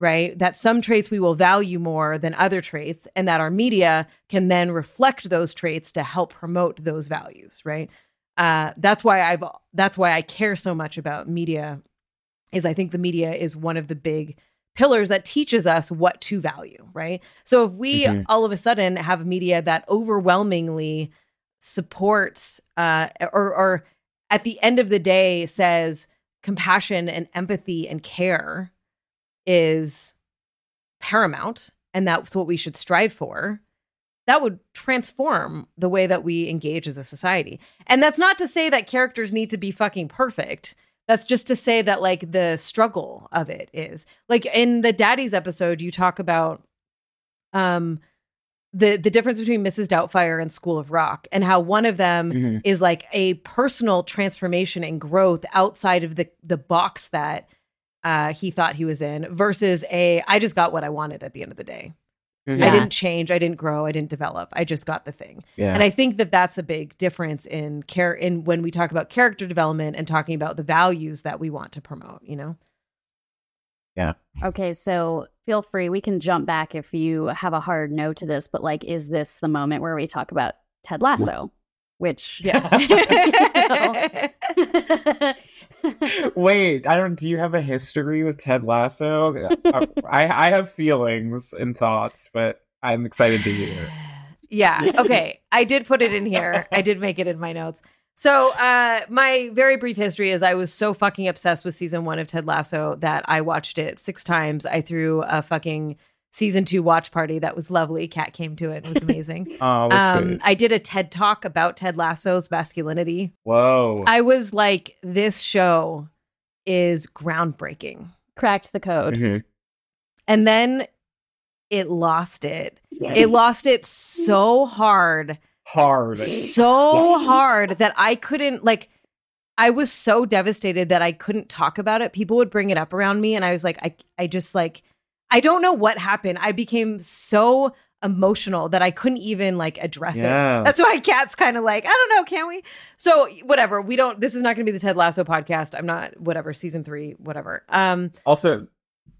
right? That some traits we will value more than other traits, and that our media can then reflect those traits to help promote those values, right? uh, that's why I've that's why I care so much about media. Is I think the media is one of the big pillars that teaches us what to value, right? So if we Mhm. all of a sudden have media that overwhelmingly supports, uh, or or at the end of the day says compassion and empathy and care is paramount, and that's what we should strive for that would transform the way that we engage as a society. And that's not to say that characters need to be fucking perfect. That's just to say that like the struggle of it is. Like in the Daddies episode you talk about um the the difference between Mrs. Doubtfire and School of Rock and how one of them Mhm. is like a personal transformation and growth outside of the the box that uh he thought he was in versus a I just got what I wanted at the end of the day. I didn't change. I didn't grow. I didn't develop. I just got the thing. Yeah. And I think that that's a big difference in care in when we talk about character development and talking about the values that we want to promote. You know, Yeah. Okay, so feel free. We can jump back if you have a hard no to this, but like, is this the moment where we talk about Ted Lasso? Which, yeah. Wait, I don't. Do you have a history with Ted Lasso? Uh, I I have feelings and thoughts, but I'm excited to hear. yeah. Okay. I did put it in here. I did make it in my notes. So, uh, my very brief history is I was so fucking obsessed with season one of Ted Lasso that I watched it six times. I threw a fucking season two watch party that was lovely. Kat came to it. It was amazing. Oh, that's um, sweet. I did a TED talk about Ted Lasso's masculinity. Whoa. I was like, this show is groundbreaking. cracked the code. Mhm. And then it lost it. It lost it so hard, Hard. so hard that I couldn't like. I was so devastated that I couldn't talk about it. People would bring it up around me, and I was like, I, I just like, I don't know what happened. I became so emotional that I couldn't even like address Yeah. it. That's why Kat's kind of like, I don't know, can we? So whatever. We don't. This is not going to be the Ted Lasso podcast. I'm not. Whatever. Season three. Whatever. Um. Also,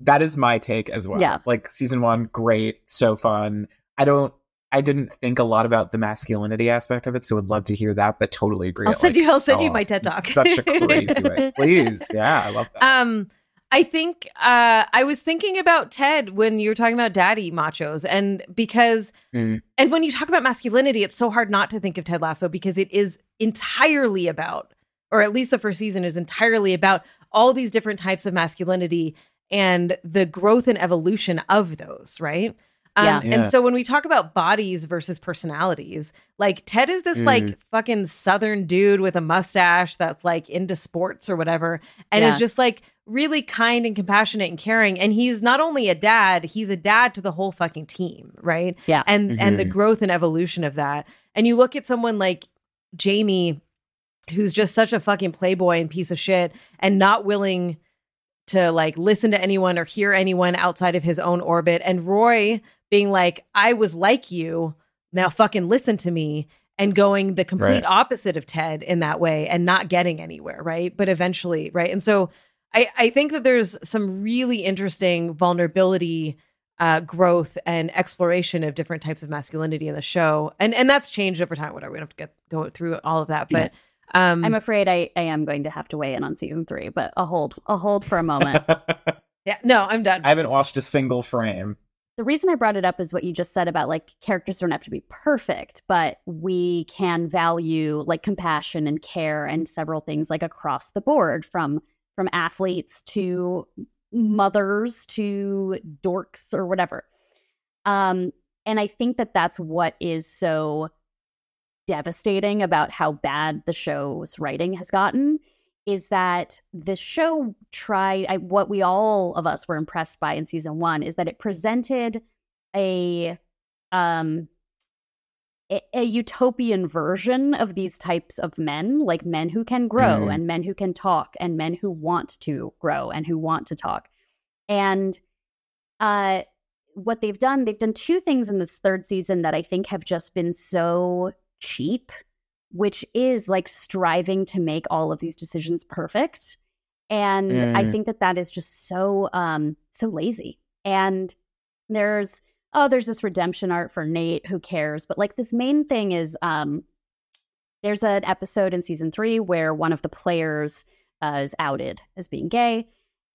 that is my take as well. Yeah. Like season one, great, so fun. I don't. I didn't think a lot about the masculinity aspect of it, so would love to hear that. But totally agree. I'll send like, you. I'll send you my TED talk. Such a crazy way. Please, yeah, I love that. Um, I think uh, I was thinking about Ted when you were talking about daddy machos, and because Mm. and when you talk about masculinity, it's so hard not to think of Ted Lasso because it is entirely about, or at least the first season is entirely about all these different types of masculinity and the growth and evolution of those, right? Um, Yeah. Yeah. And so when we talk about bodies versus personalities, like Ted is this Mm. like fucking southern dude with a mustache that's like into sports or whatever, and Yeah. is just like really kind and compassionate and caring. And he's not only a dad, he's a dad to the whole fucking team, right? Yeah. And and the Mhm. growth and evolution of that. And you look at someone like Jamie, who's just such a fucking playboy and piece of shit, and not willing to like listen to anyone or hear anyone outside of his own orbit. And Roy being like, I was like you, now fucking listen to me. And going the complete Right. opposite of Ted in that way and not getting anywhere, right? But eventually, right? And so I, I think that there's some really interesting vulnerability uh, growth and exploration of different types of masculinity in the show, and and that's changed over time. Whatever, we don't have to get go through all of that, but um, I'm afraid I, I am going to have to weigh in on season three, but a hold, a hold for a moment. yeah, no, I'm done. I haven't watched a single frame. the reason I brought it up is what you just said about like characters don't have to be perfect, but we can value like compassion and care and several things like across the board from from athletes to mothers to dorks or whatever. Um and I think that that's what is so devastating about how bad the show's writing has gotten is that the show tried I, what we all of us were impressed by in season one is that it presented a um a, a utopian version of these types of men like men who can grow Mhm. and men who can talk and men who want to grow and who want to talk and uh what they've done they've done two things in this third season that i think have just been so cheap which is like striving to make all of these decisions perfect and i Mm. think that that is just so um so lazy and there's oh there's this redemption art for nate who cares but like this main thing is um there's an episode in season three where one of the players uh, is outed as being gay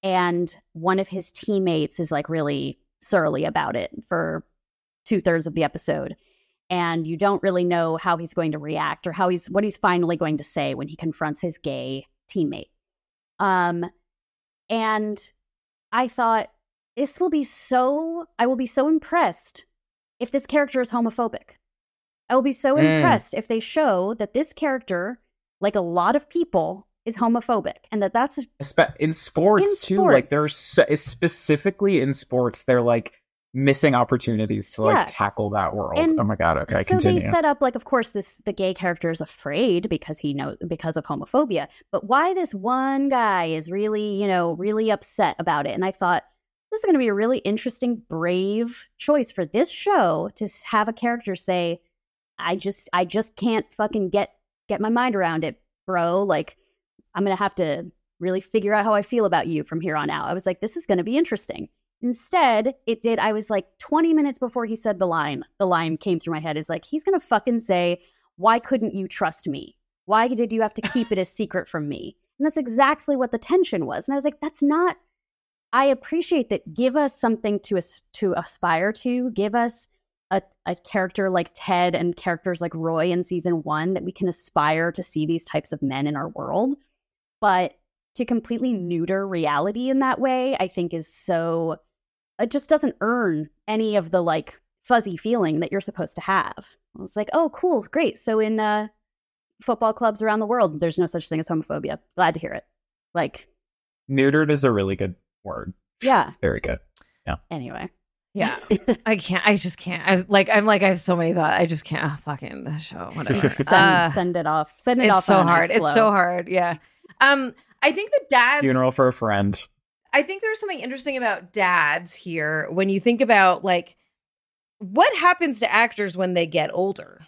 and one of his teammates is like really surly about it for two thirds of the episode and you don't really know how he's going to react or how he's what he's finally going to say when he confronts his gay teammate um and i thought this will be so i will be so impressed if this character is homophobic i will be so Mm. impressed if they show that this character like a lot of people is homophobic and that that's in sports In too like sports. there's so, specifically in sports they're like missing opportunities to like Yeah. tackle that world. And oh my god okay so continue. they set up like of course this the gay character is afraid because he knows because of homophobia but why this one guy is really you know really upset about it. And i thought this is going to be a really interesting brave choice for this show to have a character say i just i just can't fucking get get my mind around it bro. Like i'm going to have to really figure out how i feel about you from here on out. I was like this is going to be interesting Instead, it did. I was like 20 minutes before he said the line. The line came through my head is like, he's going to fucking say, Why couldn't you trust me? Why did you have to keep it a secret from me? And that's exactly what the tension was. And I was like, That's not. I appreciate that. Give us something to to aspire to. Give us a, a character like Ted and characters like Roy in season one that we can aspire to see these types of men in our world. But to completely neuter reality in that way, I think is so it just doesn't earn any of the like fuzzy feeling that you're supposed to have. It's like, oh, cool, great. So in uh, football clubs around the world, there's no such thing as homophobia. Glad to hear it. Like, neutered is a really good word yeah. very good Yeah. Anyway, Yeah, I can't. I just can't. I was like, I'm like, I have so many thoughts. I just can't. Oh, fucking the show. Whatever. send, Uh, send it off. Send it off. it's so on a nice hard. It's so hard. Yeah. Um, I think the dads. funeral for a friend I think there's something interesting about dads here when you think about like what happens to actors when they get older,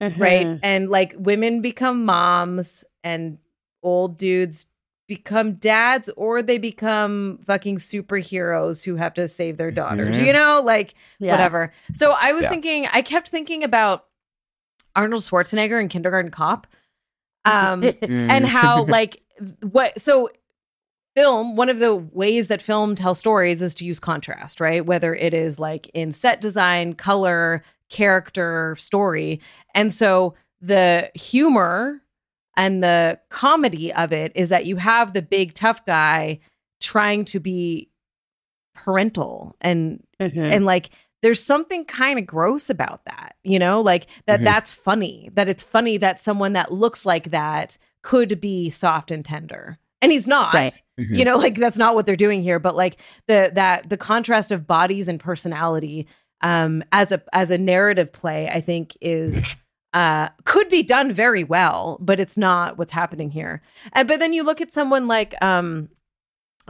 right? Mhm. And like women become moms and old dudes become dads or they become fucking superheroes who have to save their daughters. Mhm. You know, like Yeah. whatever. So I was Yeah. thinking I kept thinking about Arnold Schwarzenegger in Kindergarten Cop. Um Mm. and how like what so film one of the ways that film tells stories is to use contrast right whether it is like in set design color character story and so the humor and the comedy of it is that you have the big tough guy trying to be parental and Mm-hmm. and like there's something kind of gross about that you know like that Mhm. that's funny that it's funny that someone that looks like that could be soft and tender and he's not Right. Mhm. you know like that's not what they're doing here but like the that the contrast of bodies and personality um as a as a narrative play i think is uh could be done very well but it's not what's happening here and but then you look at someone like um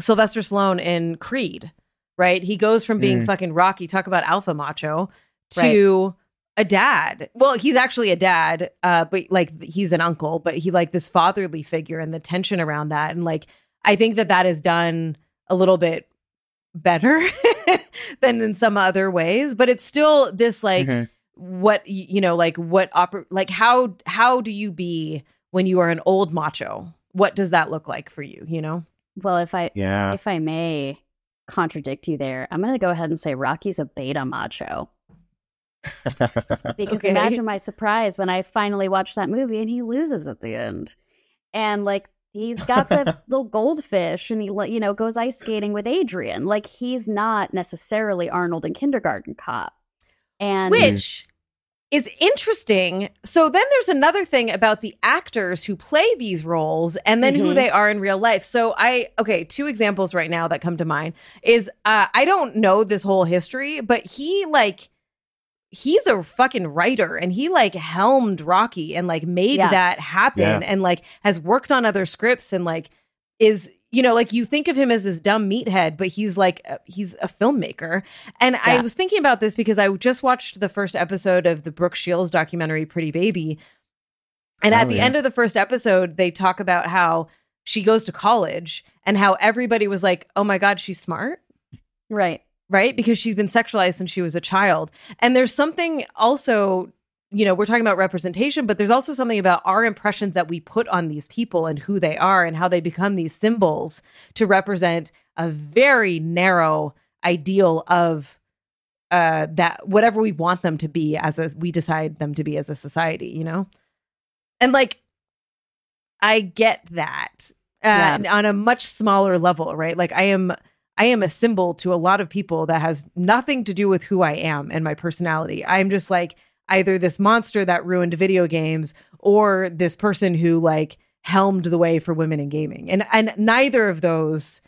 sylvester stallone in creed right he goes from being Mm. fucking rocky talk about alpha macho to a dad well he's actually a dad uh but like he's an uncle but he like this fatherly figure and the tension around that and like i think that that is done a little bit better than in some other ways but it's still this like Mhm. what you know like what oper- like how how do you be when you are an old macho what does that look like for you you know Well, if I Yeah. if I may contradict you there, I'm going to go ahead and say Rocky's a beta macho. Because Okay. imagine my surprise when I finally watched that movie and he loses at the end. And like he's got the little goldfish and he you know goes ice skating with Adrian. Like he's not necessarily Arnold in Kindergarten Cop. And which is interesting. So then there's another thing about the actors who play these roles and then who Mhm. they are in real life. So I okay, two examples right now that come to mind is uh I don't know this whole history, but he like he's a fucking writer and he like helmed Rocky and like made Yeah. that happen Yeah. and like has worked on other scripts and like is you know like you think of him as this dumb meathead but he's like uh, he's a filmmaker and I was thinking about this because I just watched the first episode of the Brooke Shields documentary Pretty Baby and at Oh, the yeah. end of the first episode they talk about how she goes to college and how everybody was like oh my god she's smart right. Right? Because she's been sexualized since she was a child. And there's something also, you know, we're talking about representation, but there's also something about our impressions that we put on these people and who they are and how they become these symbols to represent a very narrow ideal of uh that whatever we want them to be as a we decide them to be as a society, you know? And like I get that. Uh, on a much smaller level, right? Like I am I am a symbol to a lot of people that has nothing to do with who I am and my personality. I'm just like either this monster that ruined video games or this person who like helmed the way for women in gaming. And and neither of those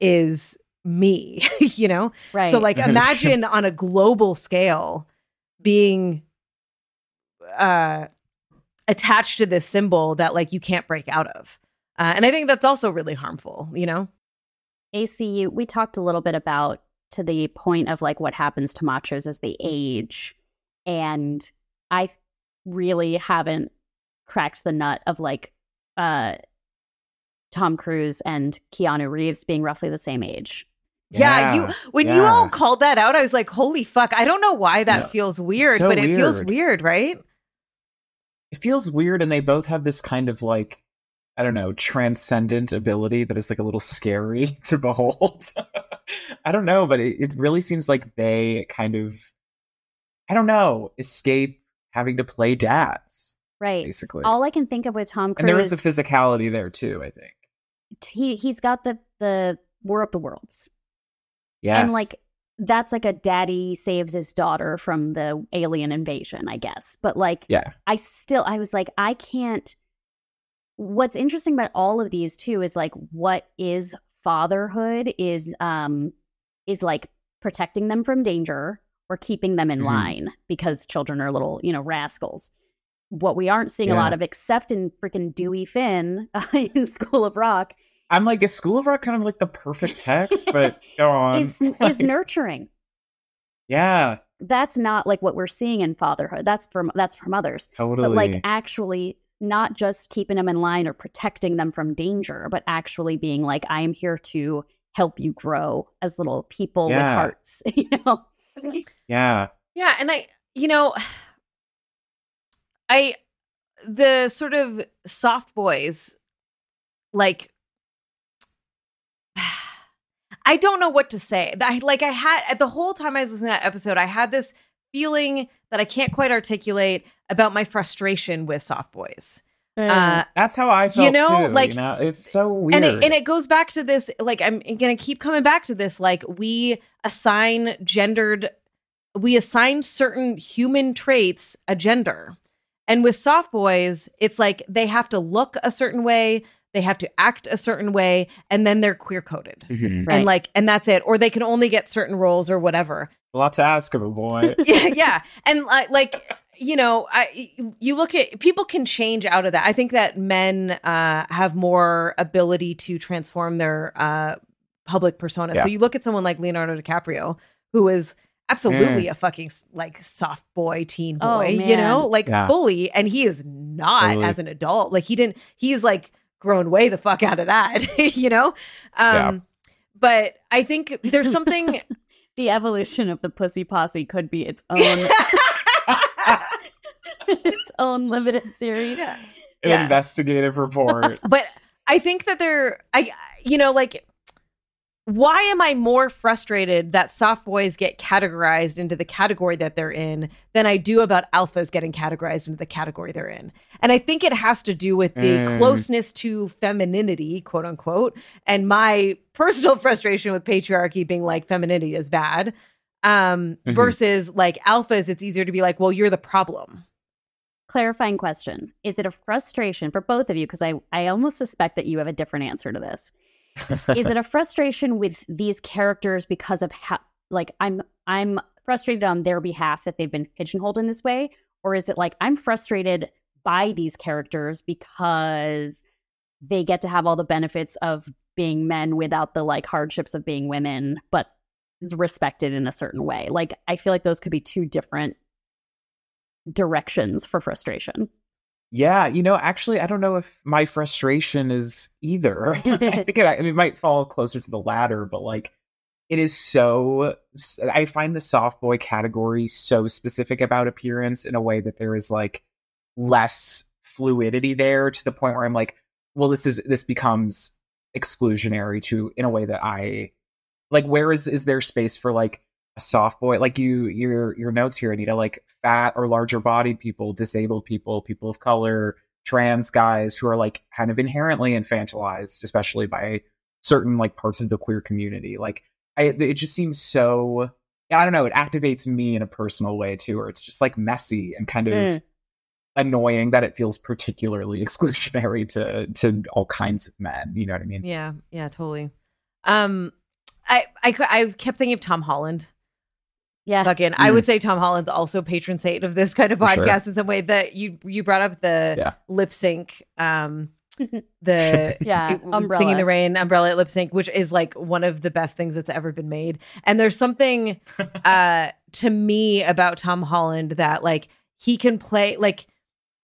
is me, you know? Right. So like imagine on a global scale being uh attached to this symbol that like you can't break out of. Uh, and I think that's also really harmful, you know? ACU, we talked a little bit about to the point of like what happens to machos as they age. And I really haven't cracked the nut of like uh Tom Cruise and Keanu Reeves being roughly the same age. Yeah, you when you all called that out, I was like, "Holy fuck!" I don't know why that Yeah. feels weird, So but it feels weird. weird, right? it feels weird and they both have this kind of like i don't know transcendent ability that is like a little scary to behold i don't know but it, it really seems like they kind of i don't know escape having to play dads Right. basically All I can think of with Tom Cruise and there is the physicality there too i think he he's got the the War of the Worlds. yeah And like that's like a daddy saves his daughter from the alien invasion, I guess. But like yeah I still I was like I can't what's interesting about all of these too is like what is fatherhood is um is like protecting them from danger or keeping them in Mhm. line because children are little, you know, rascals. What we aren't seeing a lot of except in freaking Dewey Finn in School of Rock i'm like is school of rock kind of like the perfect text but go on is is nurturing. yeah That's not like what we're seeing in fatherhood. That's from that's from others. totally but like actually not just keeping them in line or protecting them from danger but actually being like i am here to help you grow as little people with hearts you know yeah Yeah, and I, you know, I the sort of soft boys, like. I don't know what to say. I like I had at the whole time I was listening to that episode, I had this feeling that I can't quite articulate about my frustration with soft boys. Uh, That's how I felt You know, too. like- you know? it's so weird. and it, and it goes back to this like i'm gonna keep coming back to this like we assign gendered we assign certain human traits a gender and with soft boys it's like they have to look a certain way they have to act a certain way and then they're queer coded Mhm. Right. and like and that's it or they can only get certain roles or whatever a lot to ask of a boy. yeah, yeah. And like, like you know, I you look at people can change out of that. I think that men uh, have more ability to transform their uh, public persona. So you look at someone like Leonardo DiCaprio, who is absolutely Mm. a fucking like soft boy, teen Oh, boy, you know, like Yeah. fully, and he is not Totally. as an adult. Like he didn't. He's like grown way the fuck out of that, you know. Um, Yeah. But I think there's something. the evolution of the pussy posse could be its own its own limited series. An Yeah. investigative report. but I think that they're I you know like why am I more frustrated that soft boys get categorized into the category that they're in than I do about alphas getting categorized into the category they're in? And I think it has to do with the Mm. closeness to femininity, quote unquote, and my personal frustration with patriarchy being like femininity is bad. Um, Mhm. versus like alphas, it's easier to be like, well, you're the problem. Clarifying question. Is it a frustration for both of you? Because I, I almost suspect that you have a different answer to this. Is it a frustration with these characters because of how like I'm I'm frustrated on their behalf that they've been pigeonholed in this way? Or is it like I'm frustrated by these characters because they get to have all the benefits of being men without the like hardships of being women, but is respected in a certain way? Like I feel like those could be two different directions for frustration. Yeah, you know, actually, I don't know if my frustration is either. I think it, it might fall closer to the latter, but like, it is so. I find the soft boy category so specific about appearance in a way that there is like less fluidity there to the point where I'm like, well, this is this becomes exclusionary to in a way that I like. Where is is there space for like soft boy like you your your notes here anita like fat or larger bodied people disabled people people of color trans guys who are like kind of inherently infantilized especially by certain like parts of the queer community like i it just seems so i don't know it activates me in a personal way too or it's just like messy and kind of Mm. annoying that it feels particularly exclusionary to to all kinds of men you know what i mean Yeah, yeah, totally. Um, I I I kept thinking of Tom Holland. Yeah. Fucking, I would say Tom Holland's also patron saint of this kind of For sure. podcast in some way. That you you brought up the Yeah. lip sync, um, the Yeah, it- Umbrella. singing the rain umbrella lip sync, which is like one of the best things that's ever been made. And there's something uh to me about Tom Holland that like he can play like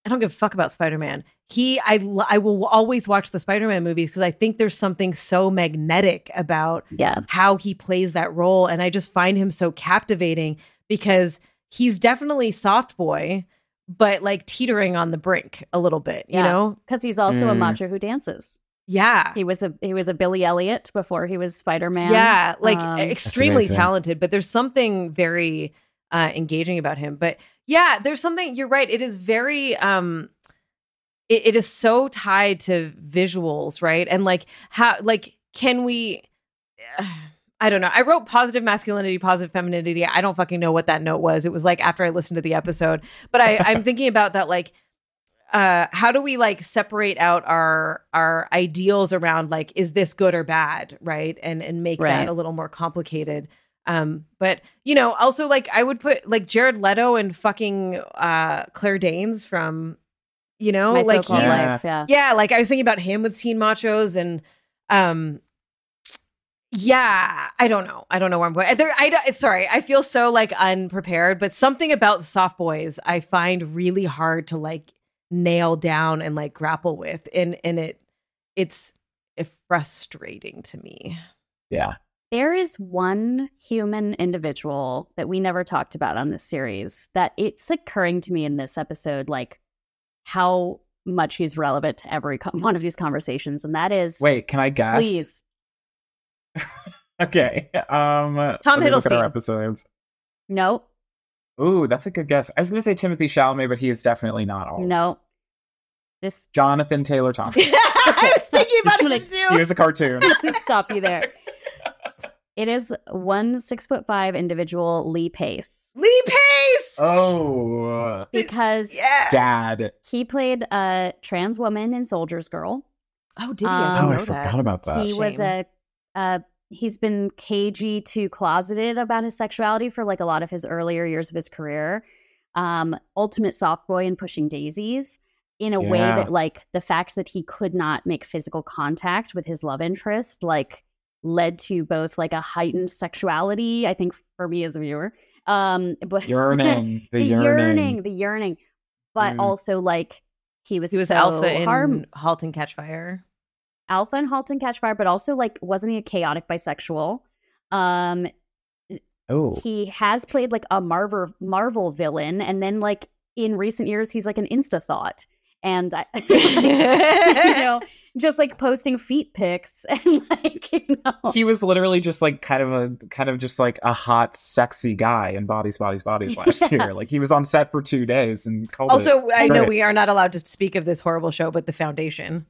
I don't give a fuck about Spider Man. He, I, I will always watch the Spider Man movies because I think there's something so magnetic about Yeah. how he plays that role, and I just find him so captivating because he's definitely soft boy, but like teetering on the brink a little bit, you Yeah. know? Because he's also a Mm. macho who dances. Yeah, He was a he was a Billy Elliot before he was Spider Man. yeah, like Um, extremely talented. But there's something very uh, engaging about him. But yeah, there's something. You're right. It is very. um it, it is so tied to visuals, right? And like how like can we? I don't know. I wrote positive masculinity, positive femininity. I don't fucking know what that note was. It was like after I listened to the episode, but I, I'm thinking about that like uh how do we like separate out our our ideals around like is this good or bad right and and make Right. that a little more complicated um but you know also like i would put like jared leto and fucking uh claire danes from you know My like so-called he's Yeah. life. Yeah. yeah like i was thinking about him with teen machos and um yeah i don't know i don't know where i'm going there, I, don't- sorry i feel so like unprepared but something about soft boys i find really hard to like nail down and like grapple with and and it it's frustrating to me yeah There is one human individual that we never talked about on this series that it's occurring to me in this episode, like how much he's relevant to every co- one of these conversations, and that is wait can i guess please. okay um Tom let me look at our Hiddleston. episodes No, Ooh, that's a good guess. I was going to say Timothée Chalamet, but he is definitely not all. no. This Jonathan Taylor Thomas. I was thinking about him he too. was a cartoon. stop you there. It is one six foot five individual, Lee Pace, Lee Pace. Oh, because yeah. dad. he played a trans woman in Soldier's Girl. Oh, did he? Um, I Oh, I forgot that. about that. he was Shame. a uh he's been cagey to closeted about his sexuality for like a lot of his earlier years of his career um ultimate soft boy in pushing daisies in a way that like the fact that he could not make physical contact with his love interest like led to both like a heightened sexuality i think for me as a viewer um but Yearning. The, the yearning. yearning the yearning but Mm. also like he was He was so alpha in harm *Halt and Catch Fire*. Alpha and Halt and Catch Fire, but also like wasn't he a chaotic bisexual? Um, Oh. he has played like a Marvel Marvel villain, and then like in recent years he's like an insta thought, and I, you know, just like posting feet pics and like you know, He was literally just like kind of a kind of just like a hot, sexy guy in Bodies, Bodies, Bodies last Yeah. year. Like he was on set for two days and called Also, it. I know we are not allowed to speak of this horrible show, but The Foundation.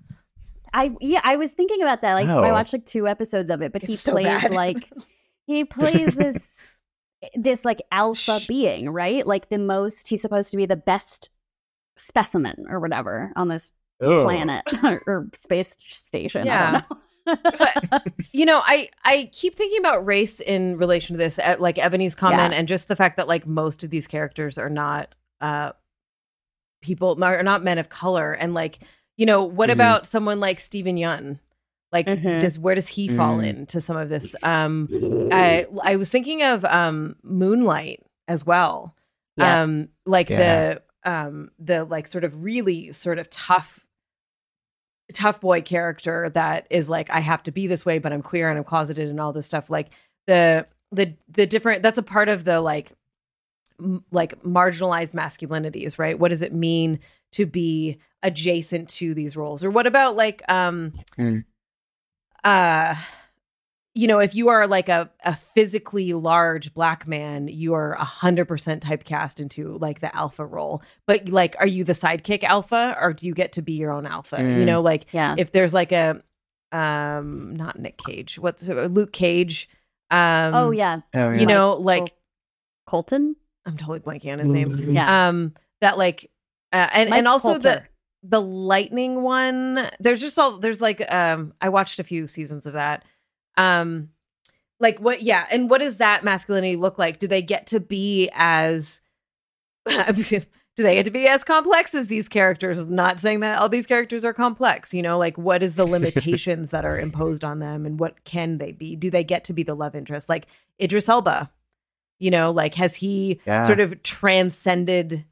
I yeah, I was thinking about that. Like I Oh. watched like two episodes of it, but he so plays bad. like he plays this this like alpha Shh. being, right? Like the most he's supposed to be the best specimen or whatever on this Ugh. planet or space station. Yeah. I don't know. You know, I I keep thinking about race in relation to this, uh, like Ebony's comment, Yeah. and just the fact that like most of these characters are not uh people are not men of color, and like you know, what Mhm. about someone like Steven Yeun? Like, Mhm. does where does he fall Mm. into some of this? Um, I I was thinking of um Moonlight as well. Yes. um like Yeah. the um the like sort of really sort of tough tough boy character that is like i have to be this way but i'm queer and i'm closeted and all this stuff like the the the different that's a part of the like m- like marginalized masculinities right what does it mean to be adjacent to these roles or what about like um Mm. uh you know, if you are like a, a physically large black man, you are a hundred percent typecast into like the alpha role. But like, are you the sidekick alpha or do you get to be your own alpha? You Mm. know, like yeah. if there's like a um not Nick Cage, what's uh, Luke Cage? Um oh yeah. Oh, You know, like Colton? I'm totally blanking on his name. Yeah. Um that like uh, and Mike and also the the lightning one there's just all there's like um i watched a few seasons of that um like what yeah and what does that masculinity look like? Do they get to be as do they get to be as complex as these characters? Not saying that all these characters are complex you know like what is the limitations that are imposed on them and what can they be? Do they get to be the love interest? Like idris elba you know like has he Yeah. sort of transcended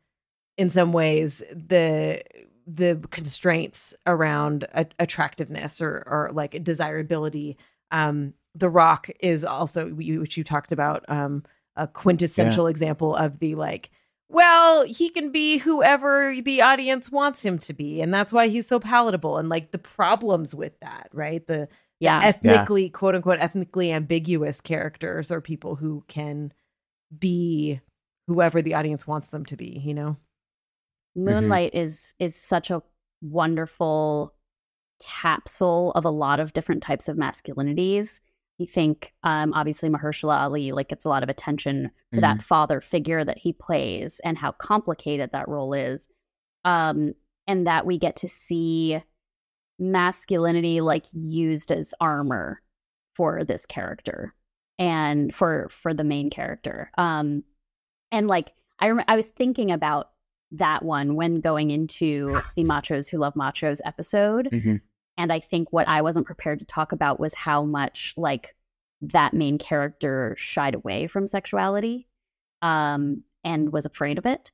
in some ways the the constraints around a- attractiveness or or like desirability um the rock is also which you talked about um a quintessential example of the like well he can be whoever the audience wants him to be and that's why he's so palatable and like the problems with that right? The Yeah. ethnically quote unquote ethnically ambiguous characters are people who can be whoever the audience wants them to be you know? Moonlight is is such a wonderful capsule of a lot of different types of masculinities. You think, um, obviously, Mahershala Ali like gets a lot of attention for that father figure that he plays and how complicated that role is, um, and that we get to see masculinity like used as armor for this character and for for the main character. Um, and like I rem- I was thinking about that one when going into the Machos Who Love Machos episode. Mhm. And I think what I wasn't prepared to talk about was how much like that main character shied away from sexuality um, and was afraid of it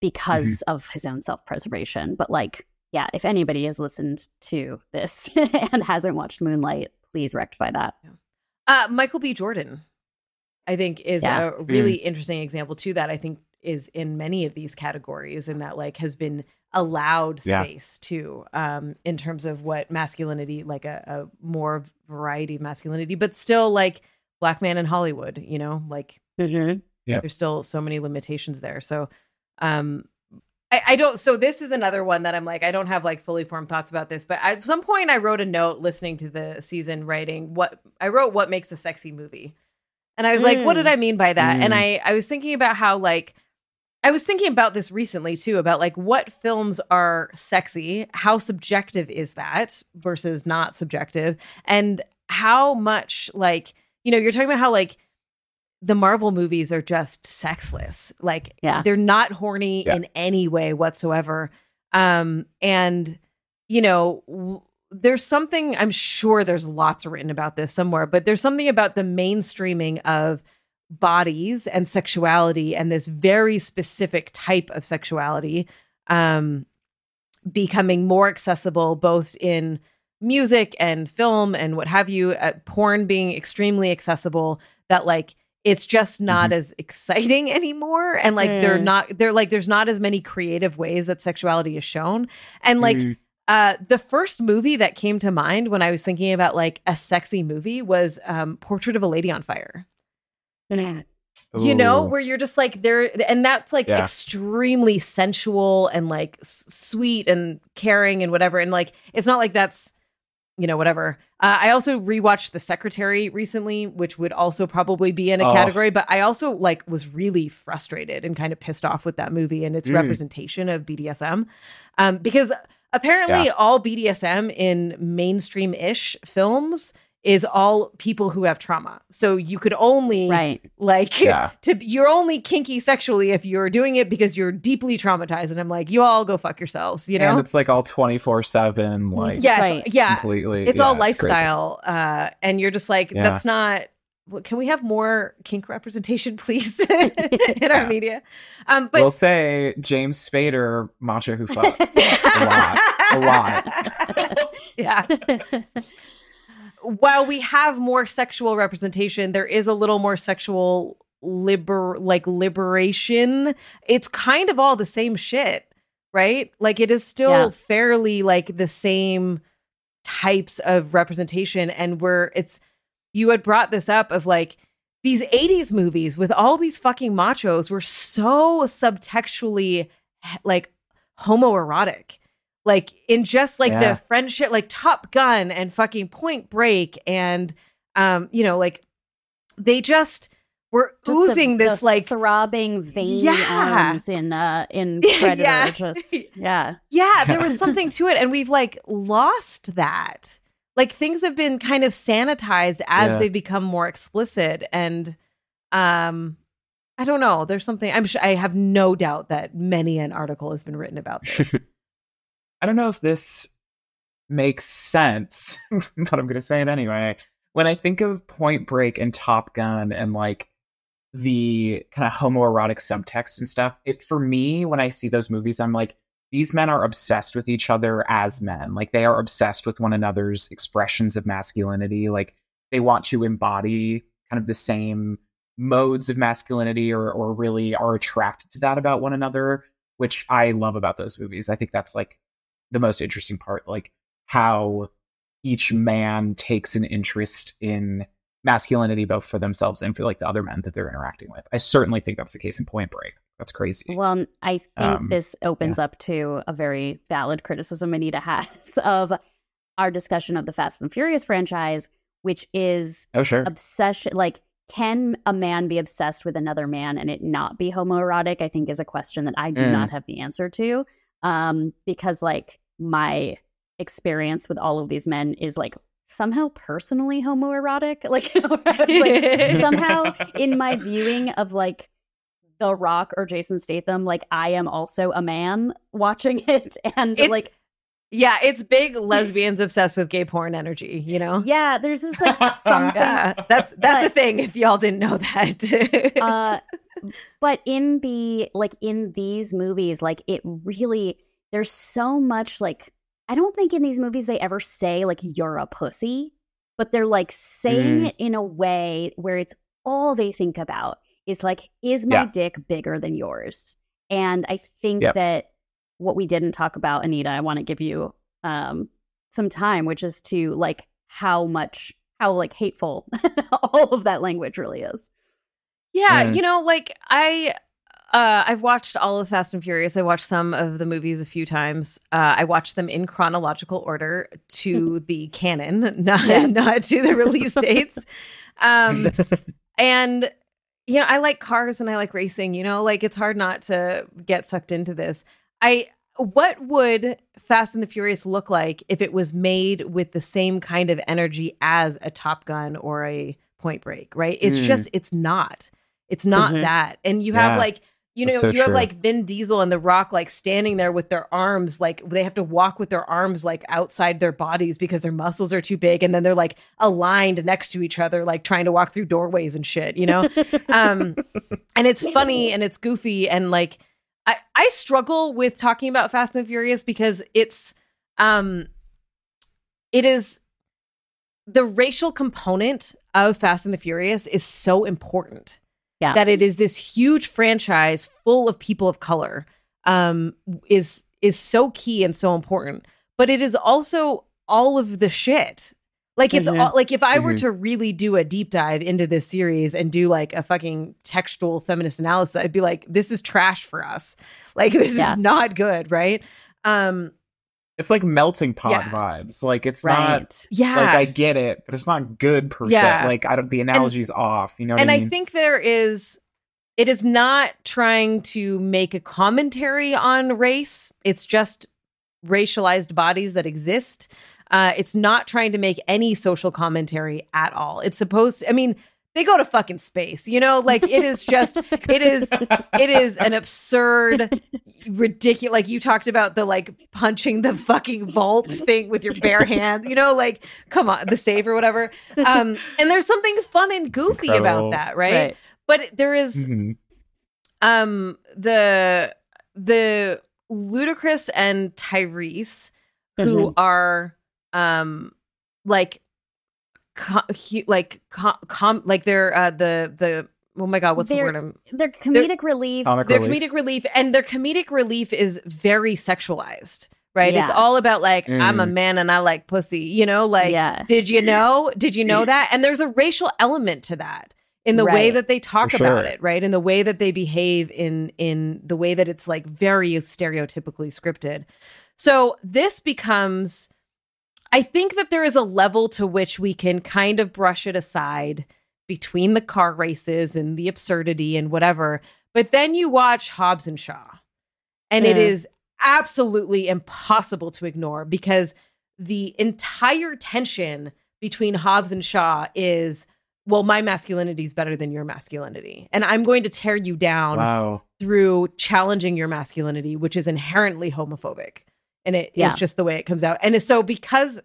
because of his own self preservation. But like, yeah, if anybody has listened to this and hasn't watched Moonlight, please rectify that. Uh, Michael B. Jordan, I think, is Yeah. a really interesting example too. That I think is in many of these categories, and that like has been allowed Yeah. space too, um, in terms of what masculinity, like a, a more variety of masculinity, but still like black man in Hollywood. You know, like Mm-hmm. Yep. there's still so many limitations there. So, um, I, I don't. So this is another one that I'm like, I don't have like fully formed thoughts about this, but at some point I wrote a note listening to the season writing what I wrote what makes a sexy movie. And I was like, what did Mm. I mean by that? And Mm. I, I was thinking about how like I was thinking about this recently too, about like what films are sexy, how subjective is that versus not subjective, and how much like, you know, you're talking about how like the Marvel movies are just sexless. Like Yeah. they're not horny Yeah. in any way whatsoever. Um and you know, w- there's something I'm sure there's lots written about this somewhere, but there's something about the mainstreaming of bodies and sexuality and this very specific type of sexuality um becoming more accessible both in music and film and what have you uh, porn being extremely accessible that like it's just not as exciting anymore and like they're Mm. not they're like there's not as many creative ways that sexuality is shown and like Mm. uh the first movie that came to mind when i was thinking about like a sexy movie was um portrait of a lady on fire you know where you're just like there and that's like Yeah. extremely sensual and like s- sweet and caring and whatever and like it's not like that's you know whatever uh, i also rewatched the secretary recently which would also probably be in a Oh. category but i also like was really frustrated and kind of pissed off with that movie and its Mm. representation of bdsm um, because apparently Yeah. all bdsm in mainstream-ish films is all people who have trauma so you could only Right. like Yeah. to you're only kinky sexually if you're doing it because you're deeply traumatized and i'm like you all go fuck yourselves you know and it's like all 24 7 like yeah Right. it's, yeah completely it's yeah, all crazy. lifestyle uh and you're just like Yeah. that's not can we have more kink representation please in our Yeah. media um but we'll say james spader macho who fucks a lot a lot yeah while we have more sexual representation, there is a little more sexual liber like liberation. It's kind of all the same shit, right? Like it is still Yeah. fairly like the same types of representation and where it's you had brought this up of like these 80s movies with all these fucking machos were so subtextually like homoerotic like in just like Yeah. the friendship like top gun and fucking point break and um you know like they just were Just the- oozing this the like throbbing veiny Yeah. arms in uh in Yeah. Just yeah. yeah there was something to it and we've like lost that like things have been kind of sanitized as Yeah. they become more explicit and um i don't know there's something i'm sure i have no doubt that many an article has been written about this I don't know if this makes sense, but I'm going to say it anyway. When I think of Point Break and Top Gun and like the kind of homoerotic subtext and stuff, it for me when I see those movies, I'm like, these men are obsessed with each other as men. Like they are obsessed with one another's expressions of masculinity. Like they want to embody kind of the same modes of masculinity or or really are attracted to that about one another, which I love about those movies. I think that's like the most interesting part, like how each man takes an interest in masculinity both for themselves and for like the other men that they're interacting with. I certainly think that's the case in Point Break. That's crazy. Well, I think Um, this opens up to a very valid criticism Anita has of our discussion of the Fast and Furious franchise, which is oh sure. obsession like can a man be obsessed with another man and it not be homoerotic i think is a question that i do Mm. not have the answer to um because like my experience with all of these men is like somehow personally homoerotic like, like somehow in my viewing of like the rock or jason statham like i am also a man watching it and It's- like yeah it's big lesbians obsessed with gay porn energy you know yeah there's this like something yeah that's that's a thing if y'all didn't know that uh but in the like in these movies like it really there's so much like i don't think in these movies they ever say like you're a pussy but they're like saying Mm. it in a way where it's all they think about is like is my Yeah. dick bigger than yours and i think Yep. that what we didn't talk about anita i want to give you um some time which is to like how much how like hateful all of that language really is Yeah, Mm. you know, like I uh, I've watched all of Fast and Furious. I watched some of the movies a few times. Uh, I watched them in chronological order to the canon, not Yes. not to the release dates. Um, and you know, I like cars and I like racing. You know, like it's hard not to get sucked into this. I what would Fast and the Furious look like if it was made with the same kind of energy as a Top Gun or a Point Break? Right? It's Mm. just it's not. It's not Mhm. that. And you have Yeah. like you know so you have like Vin Diesel and The Rock like standing there with their arms like they have to walk with their arms like outside their bodies because their muscles are too big and then they're like aligned next to each other like trying to walk through doorways and shit, you know? um and it's funny and it's goofy and like I I struggle with talking about Fast and Furious because it's um it is the racial component of Fast and the Furious is so important Yeah. that it is this huge franchise full of people of color um is is so key and so important but it is also all of the shit like it's Mhm. all like if i were Mhm. to really do a deep dive into this series and do like a fucking textual feminist analysis i'd be like this is trash for us like this Yeah. is not good right um It's like melting pot Yeah. vibes. Like it's not yeah like I get it, but it's not good per Yeah. se. Like I don't the analogy's off. You know what and I I think there is it is not trying to make a commentary on race. It's just racialized bodies that exist. Uh, it's not trying to make any social commentary at all. It's supposed I mean, they go to fucking space, you know? Like it is just it is it is an absurd ridiculous like you talked about the like punching the fucking vault thing with your bare hand you know like come on the save or whatever um and there's something fun and goofy Incredible. about that right? Right. but there is Mhm. um the the ludacris and tyrese who are um like co- like com, com like they're uh the the oh my god what's They're- the word i'm They're comedic relief. Comic their relief. comedic relief and their comedic relief is very sexualized right? It's all about like i'm a Mm. man and i like pussy you know? Like yeah. did you know? Did you know that? And there's a racial element to that in the way that they talk For about it right? In the way that they behave in in the way that it's like very stereotypically scripted. So this becomes i think that there is a level to which we can kind of brush it aside between the car races and the absurdity and whatever but then you watch hobbs and shaw and it Yeah. is absolutely impossible to ignore because the entire tension between Hobbs and Shaw is well my masculinity is better than your masculinity and I'm going to tear you down Wow. through challenging your masculinity which is inherently homophobic and it is Yeah. just the way it comes out. And so because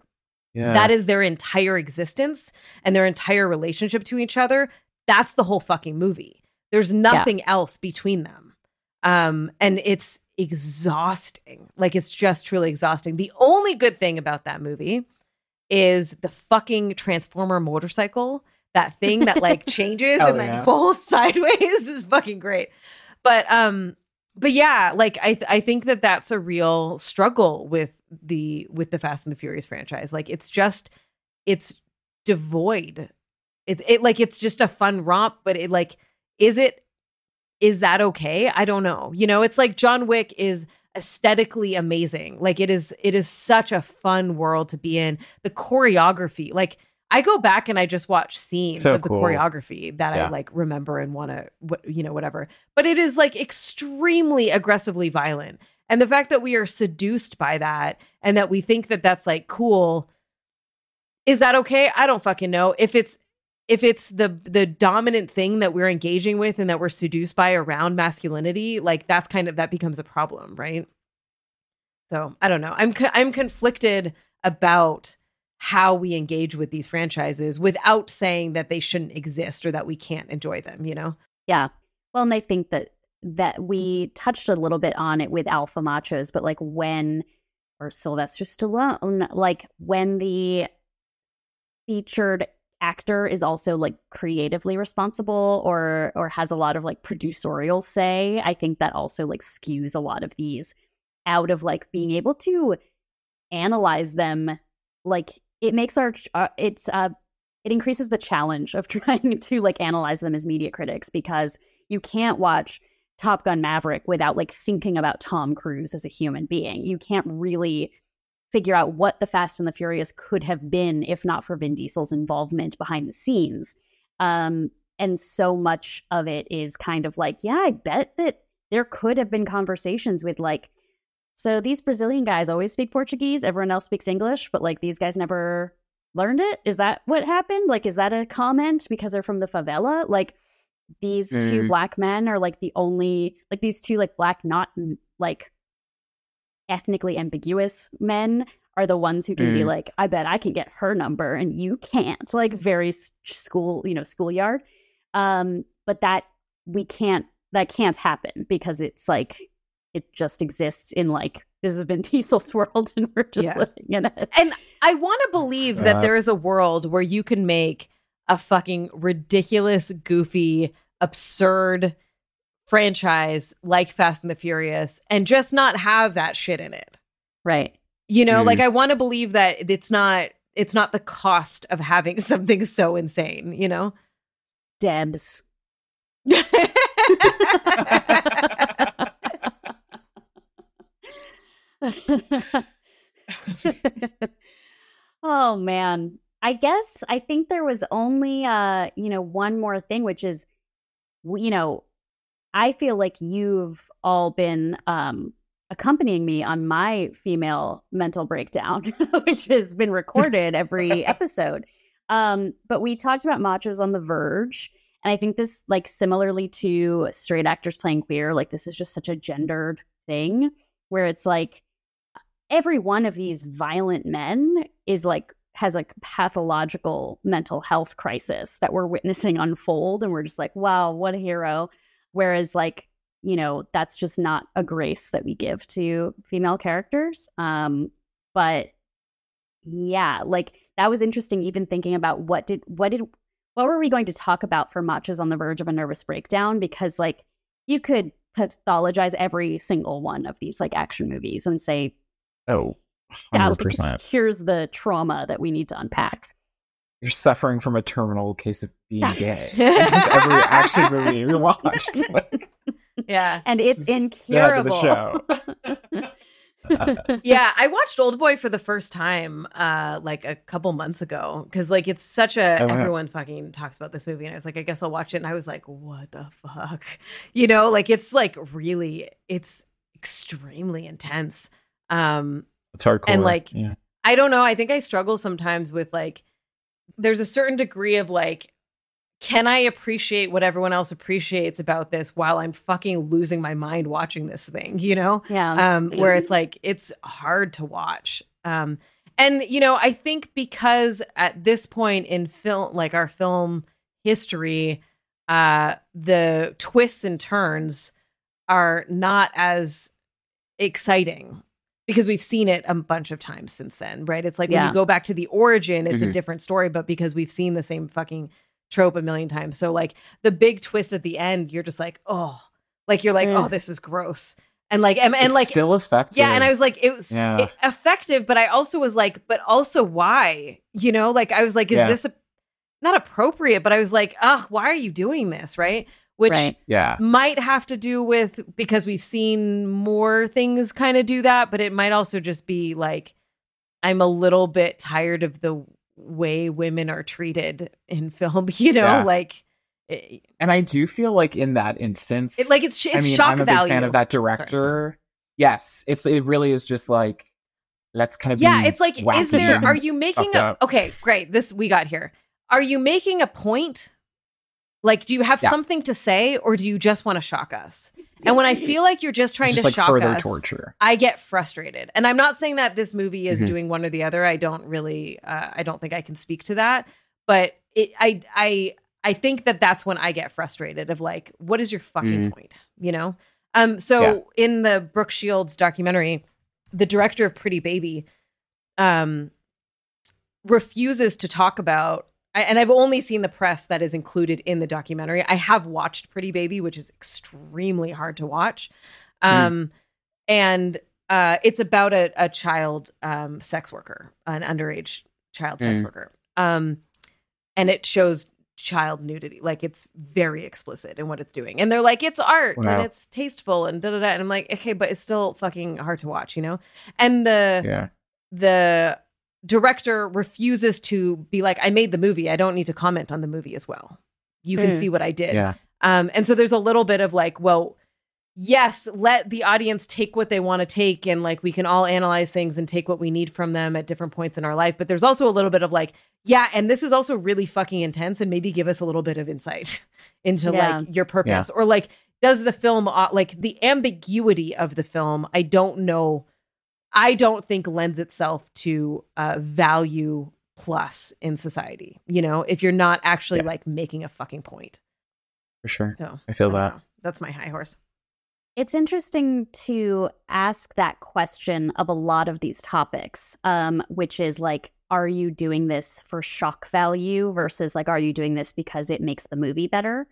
Yeah. that is their entire existence and their entire relationship to each other that's the whole fucking movie. There's nothing else between them. Um and it's exhausting. Like it's just truly exhausting. The only good thing about that movie is the fucking transformer motorcycle. That thing that like changes Hell and then yeah. folds sideways is fucking great. But um but yeah like i i think that that's a real struggle with the with the fast and the furious franchise. Like it's just it's devoid. It's it like it's just a fun romp but it like is it is that okay? I don't know. You know it's like john wick is aesthetically amazing. Like it is it is such a fun world to be in. The choreography like i go back and i just watch scenes So of the cool. choreography that i like remember and want to you know whatever. But it is like extremely aggressively violent. And the fact that we are seduced by that and that we think that that's like cool is that okay? I don't fucking know. If it's if it's the the dominant thing that we're engaging with and that we're seduced by around masculinity like that's kind of that becomes a problem right? So i don't know. I'm i'm conflicted about how we engage with these franchises without saying that they shouldn't exist or that we can't enjoy them you know Yeah. Well, and I think that that we mm-hmm. touched a little bit on it with Alpha Machos, but like when or Sylvester Stallone, like when the featured actor is also like creatively responsible or or has a lot of like producerial say, I think that also like skews a lot of these out of like being able to analyze them like it makes our uh, it's uh it increases the challenge of trying to like analyze them as media critics because you can't watch Top Gun Maverick without like thinking about Tom Cruise as a human being. You can't really figure out what the Fast and the Furious could have been if not for Vin Diesel's involvement behind the scenes. Um, and so much of it is kind of like, yeah, I bet that there could have been conversations with like, so these Brazilian guys always speak Portuguese, everyone else speaks English, but like these guys never learned it. Is that what happened? Like, is that a comment because they're from the favela? Like, these two Mm. black men are like the only, like these two like black, not like ethnically ambiguous men are the ones who can be Mm. like, I bet I can get her number and you can't. Like very school, you know, schoolyard. Um, but that we can't that can't happen because it's like it just exists in like this is Vin Diesel's world and we're just Yeah. living in it. And I want to believe that Uh, there is a world where you can make a fucking ridiculous, goofy, absurd franchise like Fast and the Furious and just not have that shit in it. Right. You know, Mhm. like I want to believe that it's not it's not the cost of having something so insane, you know? Debs. oh man. I guess I think there was only uh, you know, one more thing which is you know, I feel like you've all been um accompanying me on my female mental breakdown, which has been recorded every episode. Um, but we talked about machos on the verge. And I think this, like, similarly to straight actors playing queer, like, this is just such a gendered thing where it's like every one of these violent men is like, has like pathological mental health crisis that we're witnessing unfold. And we're just like, wow, what a hero. Whereas, like, you know, that's just not a grace that we give to female characters. Um, but yeah, like that was interesting even thinking about what did what did what were we going to talk about for Machos on the verge of a nervous breakdown? Because like you could pathologize every single one of these like action movies and say, Oh, yeah, 100%. like, here's the trauma that we need to unpack. You're suffering from a terminal case of being gay. It's every action movie we watched. Like, yeah. And it's Just add the incurable. yeah, I watched Old Boy for the first time uh like a couple months ago cuz like it's such a Oh, wow. everyone fucking talks about this movie and I was like I guess I'll watch it and I was like what the fuck. You know, like it's like really it's extremely intense. Um it's hardcore. And, like, yeah. I don't know, I think I struggle sometimes with like there's a certain degree of like can I appreciate what everyone else appreciates about this while I'm fucking losing my mind watching this thing, you know? yeah. um, where it's like it's hard to watch. Um, and you know, I think because at this point in film, like our film history, uh, the twists and turns are not as exciting because we've seen it a bunch of times since then, right? It's like when you go back to the origin, it's a Mhm. different story, but because we've seen the same fucking trope a million times. So like the big twist at the end, you're just like, oh, like you're like, Mm. oh, this is gross. And like, and, and It's like, still effective. yeah, and I was like, it was Yeah. it- effective, but I also was like, but also why? You know, like I was like, is Yeah. this a, not appropriate? But I was like, ah, why are you doing this? Right? Which right. yeah. might have to do with because we've seen more things kind of do that, but it might also just be like I'm a little bit tired of the way women are treated in film. You know, Yeah. like. It, And I do feel like in that instance, it- like it's it's I mean, shock I'm a value. big fan of that director. Yes, it's it really is just like let's kind of yeah be it's like is there are you making a up. okay great this we got here are you making a point like do you have Yeah. something to say or do you just want to shock us and when i feel like you're just trying just to like shock further us torture. i get frustrated and i'm not saying that this movie is Mhm. doing one or the other i don't really uh, i don't think i can speak to that but it i i i think that that's when i get frustrated of like what is your fucking Mhm. point you know um so Yeah. in the brooke shields documentary the director of pretty baby um refuses to talk about I, and I've only seen the press that is included in the documentary. I have watched Pretty Baby, which is extremely hard to watch. Um and uh it's about a, a child um sex worker, an underage child sex Mm. worker. Um and it shows child nudity. Like it's very explicit in what it's doing. And they're like, it's art Wow. and it's tasteful and da da da. And I'm like, okay, but it's still fucking hard to watch, you know? And the Yeah. the director refuses to be like, I made the movie. I don't need to comment on the movie as well. You can Mm. see what I did. Yeah. Um, and so there's a little bit of like, well, yes, let the audience take what they want to take, and like we can all analyze things and take what we need from them at different points in our life. But there's also a little bit of like, yeah, and this is also really fucking intense, and maybe give us a little bit of insight into Yeah. like your purpose, or like, does the film uh, like the ambiguity of the film? I don't know. I don't think lends itself to uh, value plus in society. You know, if you're not actually Yeah. like making a fucking point. For sure. So I feel don't that. know. That's my high horse. It's interesting to ask that question of a lot of these topics, um, which is like, are you doing this for shock value versus like, are you doing this because it makes the movie better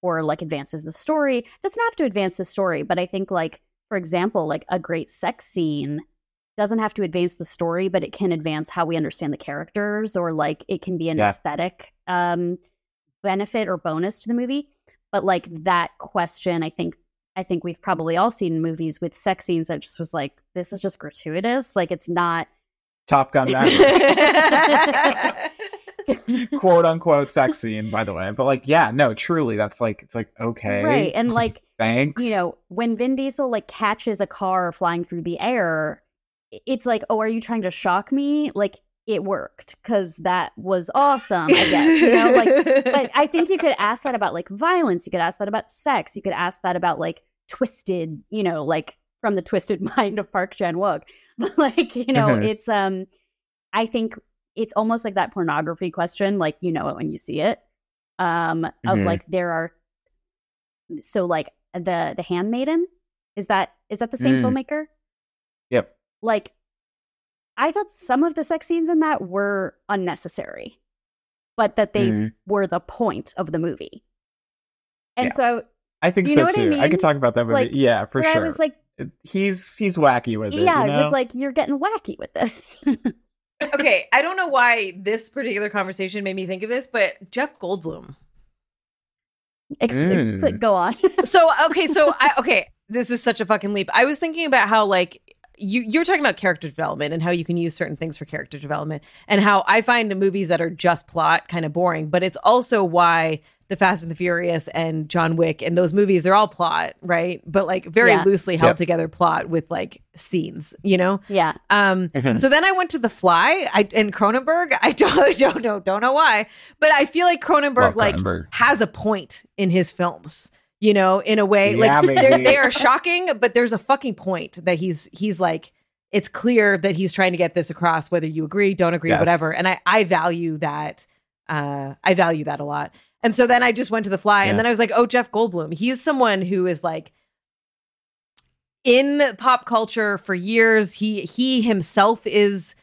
or like advances the story? It doesn't have to advance the story, but I think like, for example, like a great sex scene doesn't have to advance the story, but it can advance how we understand the characters or like it can be an Yeah. aesthetic um, benefit or bonus to the movie. But like that question, I think I think we've probably all seen movies with sex scenes that just was like, this is just gratuitous. Like it's not Top Gun Maverick. quote unquote sex scene, by the way. But like, yeah, no, truly, that's like it's like okay, right. And like, thanks. you know, when Vin Diesel like catches a car flying through the air, it's like, oh, are you trying to shock me? Like it worked because that was awesome, I guess. You know, like but I think you could ask that about like violence. You could ask that about sex. You could ask that about like twisted, you know, like from the twisted mind of Park Chan Wook. like, you know, it's um I think it's almost like that pornography question, like you know it when you see it. Um of Mhm. like there are so like the the handmaiden is that is that the same Mm. filmmaker? Yep. Like I thought some of the sex scenes in that were unnecessary, but that they Mhm. were the point of the movie. And Yeah. so I think you so know what I too. I, could talk about that movie. Like, yeah, for sure. I was like, he's he's wacky with it. yeah, you it was like you're getting wacky with this. okay, I don't know why this particular conversation made me think of this, but Jeff Goldblum. Ex- Mm. Go on. So okay, so I okay, this is such a fucking leap. I was thinking about how like you you're talking about character development and how you can use certain things for character development and how I find the movies that are just plot kind of boring, but it's also why the Fast and the Furious and John Wick and those movies they're all plot, right? But like very Yeah. loosely held Yep. together plot with like scenes, you know? yeah. Um, so then I went to The Fly I, and Cronenberg. I don't, don't know, don't know why, but I feel like Cronenberg Love like Cronenberg. has a point in his films. You know, in a way, Yeah, like they're, they are shocking, but there's a fucking point that he's he's like. It's clear that he's trying to get this across, whether you agree, don't agree, Yes. whatever. And I I value that. Uh, I value that a lot. And so then I just went to The Fly, Yeah. and then I was like, oh, Jeff Goldblum. He is someone who is like in pop culture for years. He he himself is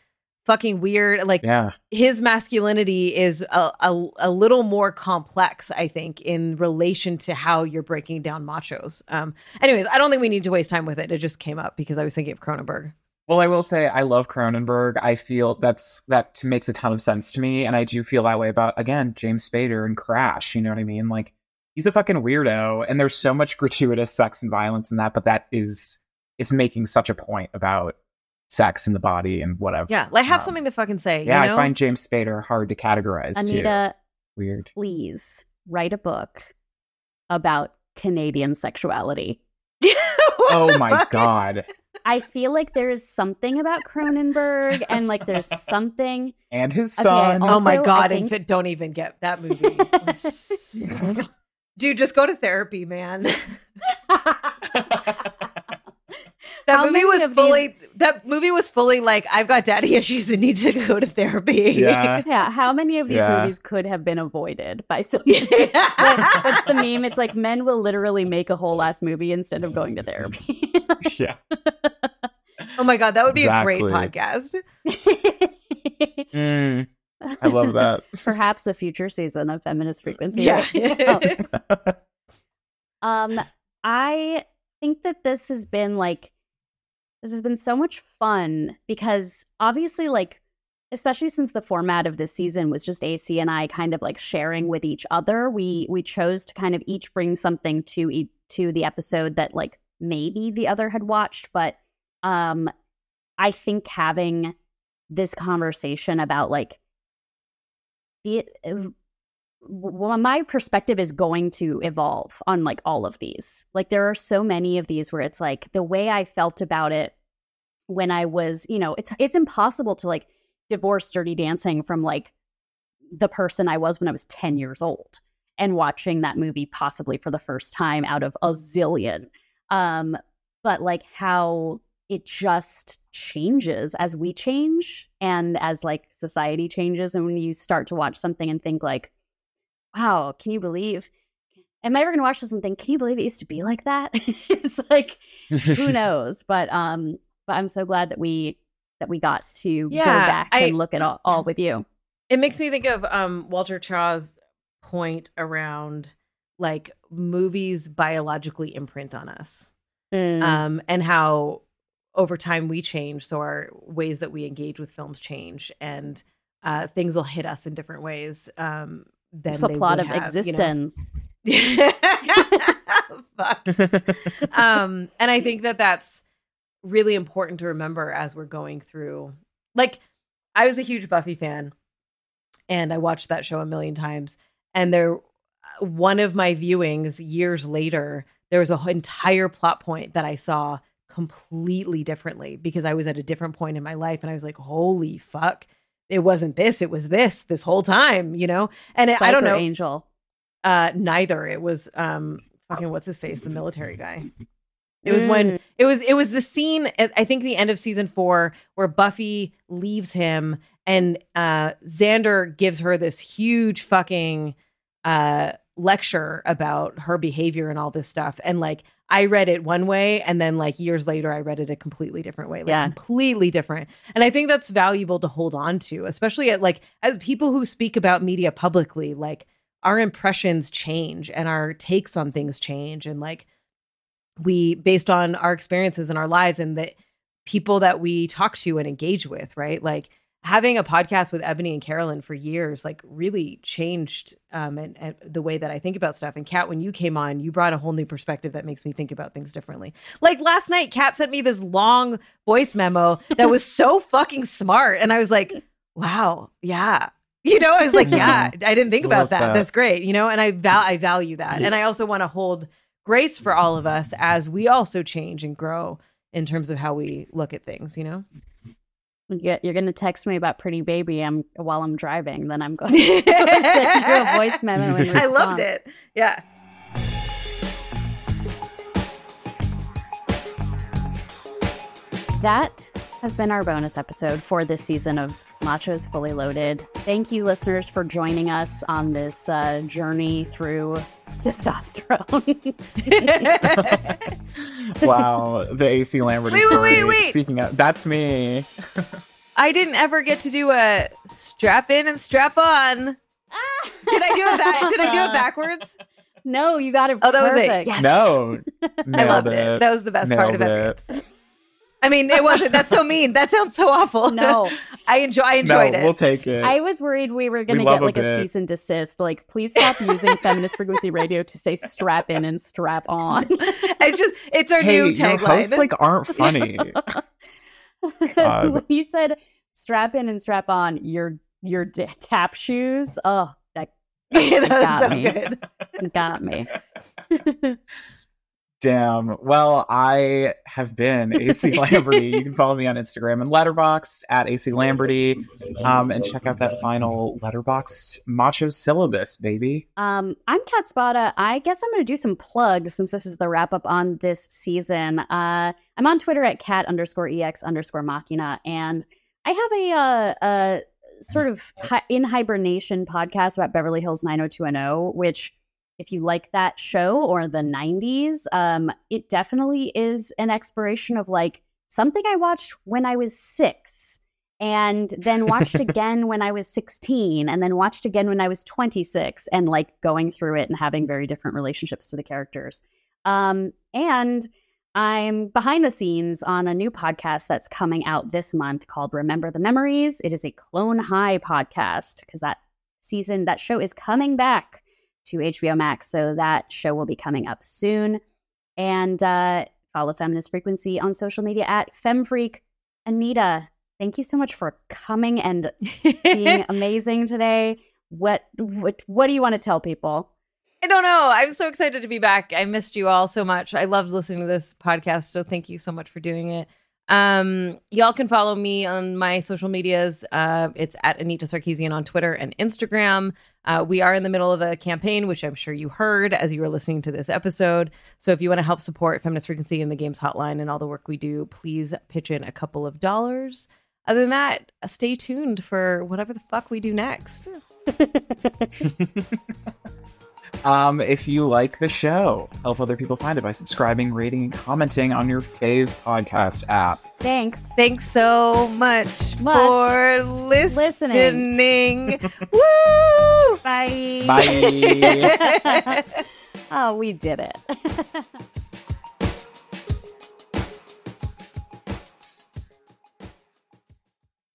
fucking weird. Like yeah, his masculinity is a, a a little more complex, I think, in relation to how you're breaking down machos. Um. Anyways, I don't think we need to waste time with it. It just came up because I was thinking of Cronenberg. Well, I will say I love Cronenberg. I feel that's that makes a ton of sense to me, and I do feel that way about again James Spader and Crash. You know what I mean? Like he's a fucking weirdo, and there's so much gratuitous sex and violence in that, but that is it's making such a point about sex in the body and whatever. Yeah, like have Um, something to fucking say. Yeah, you know? I find James Spader hard to categorize too. Anita, Weird. please write a book about Canadian sexuality. Oh my fuck? god. I feel like there is something about Cronenberg and like there's something And his Okay, son. Oh my god! think- And don't even get that movie. Dude, just go to therapy, man. That How movie was of these- fully that movie was fully like I've got daddy issues and need to go to therapy. yeah. yeah, how many of these Yeah. movies could have been avoided by some What- What's the meme? It's like men will literally make a whole ass movie instead of going to therapy. yeah. oh my god, that would be a great podcast. Mm, I love that. Perhaps a future season of Feminist Frequency. Yeah. Um, I think that this has been like this has been so much fun because obviously, like, especially since the format of this season was just AC and I kind of like sharing with each other. We we chose to kind of each bring something to e- to the episode that like maybe the other had watched, but um I think having this conversation about like the well, my perspective is going to evolve on like all of these. Like there are so many of these where it's like the way I felt about it when I was, you know, it's it's impossible to like divorce Dirty Dancing from like the person I was when I was 10 years old and watching that movie possibly for the first time out of a zillion. Um, but like how it just changes as we change and as like society changes. And when you start to watch something and think like, wow, can you believe? Am I ever gonna watch this and think, can you believe it used to be like that? it's like who knows? But um, but I'm so glad that we that we got to Yeah, go back I- and look at all, all with you. It makes me think of um Walter Chaw's point around like movies biologically imprint on us. Mm. Um and how over time we change so our ways that we engage with films change and uh things will hit us in different ways um than it's the plot of have, you know? existence. Fuck. um and i think that that's really important to remember as we're going through like i was a huge buffy fan and i watched that show a million times and there one of my viewings years later there was an entire plot point that i saw completely differently because i was at a different point in my life and i was like holy fuck it wasn't this it was this this whole time you know? And it, i don't know Angel. uh neither. It was um fucking what's his face? The military guy. It was Mm. when it was it was the scene at I think the end of season 4 where Buffy leaves him and uh Xander gives her this huge fucking uh lecture about her behavior and all this stuff. And like I read it one way and then like years later I read it a completely different way like Yeah. completely different. And I think that's valuable to hold on to especially at like as people who speak about media publicly like our impressions change and our takes on things change. And like we based on our experiences in our lives and the people that we talk to and engage with right? Like having a podcast with ebony and carolyn for years like really changed um and, and the way that i think about stuff. And kat when you came on you brought a whole new perspective that makes me think about things differently. Like last night kat sent me this long voice memo that was so fucking smart. And i was like wow yeah. You know i was like yeah i didn't think about that. that. that's great. You know and i val- i value that. And i also want to hold grace for all of us as we also change and grow in terms of how we look at things you know? Yeah, you're going to text me about Pretty Baby I'm, while I'm driving. Then I'm going to send you a voice memo. I loved it yeah That has been our bonus episode for this season of Machos Fully Loaded. Thank you, listeners, for joining us on this uh, journey through testosterone. wow, the AC Lamberty Wait, wait, story. wait, wait. Speaking of, that's me. i didn't ever get to do a strap in and strap on did i do it back did i do it backwards no, you got it. Oh, that was it. Yes. No, i loved it. that was the best part of every it. episode i mean it wasn't that's so mean that sounds so awful No, i enjoy i no, enjoyed it we'll take it. I was worried we were going to get a like a, cease and desist. Like, please stop using feminist frequency radio to say strap in and strap on. it's just it's our hey, new your tagline hosts like aren't funny. When you said strap in and strap on your your d- tap shoes, oh, that that got was so me. good got me. Damn. Well, I have been AC Lamberty. you can follow me on Instagram and Letterboxd at AC Lamberty. Um, and check out that final Letterboxd macho syllabus, baby. Um, I'm Kat Spada. I guess I'm going to do some plugs since this is the wrap up on this season. Uh, I'm on Twitter at kat underscore ex underscore machina, and I have a uh, a sort of hi- in hibernation podcast about Beverly Hills 90210, which if you like that show or the 90s, um, it definitely is an exploration of like something I watched when I was six and then watched again when I was 16 and then watched again when I was 26 and like going through it and having very different relationships to the characters. Um, and I'm behind the scenes on a new podcast that's coming out this month called Remember the Memories. It is a Clone High podcast because that season, that show is coming back to HBO Max. So that show will be coming up soon. And uh, follow Feminist Frequency on social media at FemFreq. Anita, thank you so much for coming and being amazing today. What, what what do you want to tell people? I don't know. I'm so excited to be back. I missed you all so much. I loved listening to this podcast. So thank you so much for doing it. Um, y'all can follow me on my social medias. Uh, it's at Anita Sarkeesian on Twitter and Instagram. Uh, we are in the middle of a campaign, which I'm sure you heard as you were listening to this episode. So if you want to help support Feminist Frequency and the Games Hotline and all the work we do, please pitch in a couple of dollars. Other than that, stay tuned for whatever the fuck we do next. Um, if you like the show, help other people find it by subscribing, rating, and commenting on your fave podcast app. Thanks. Thanks so much, Much. for listening. listening. Woo! Bye. Bye. oh, we did it.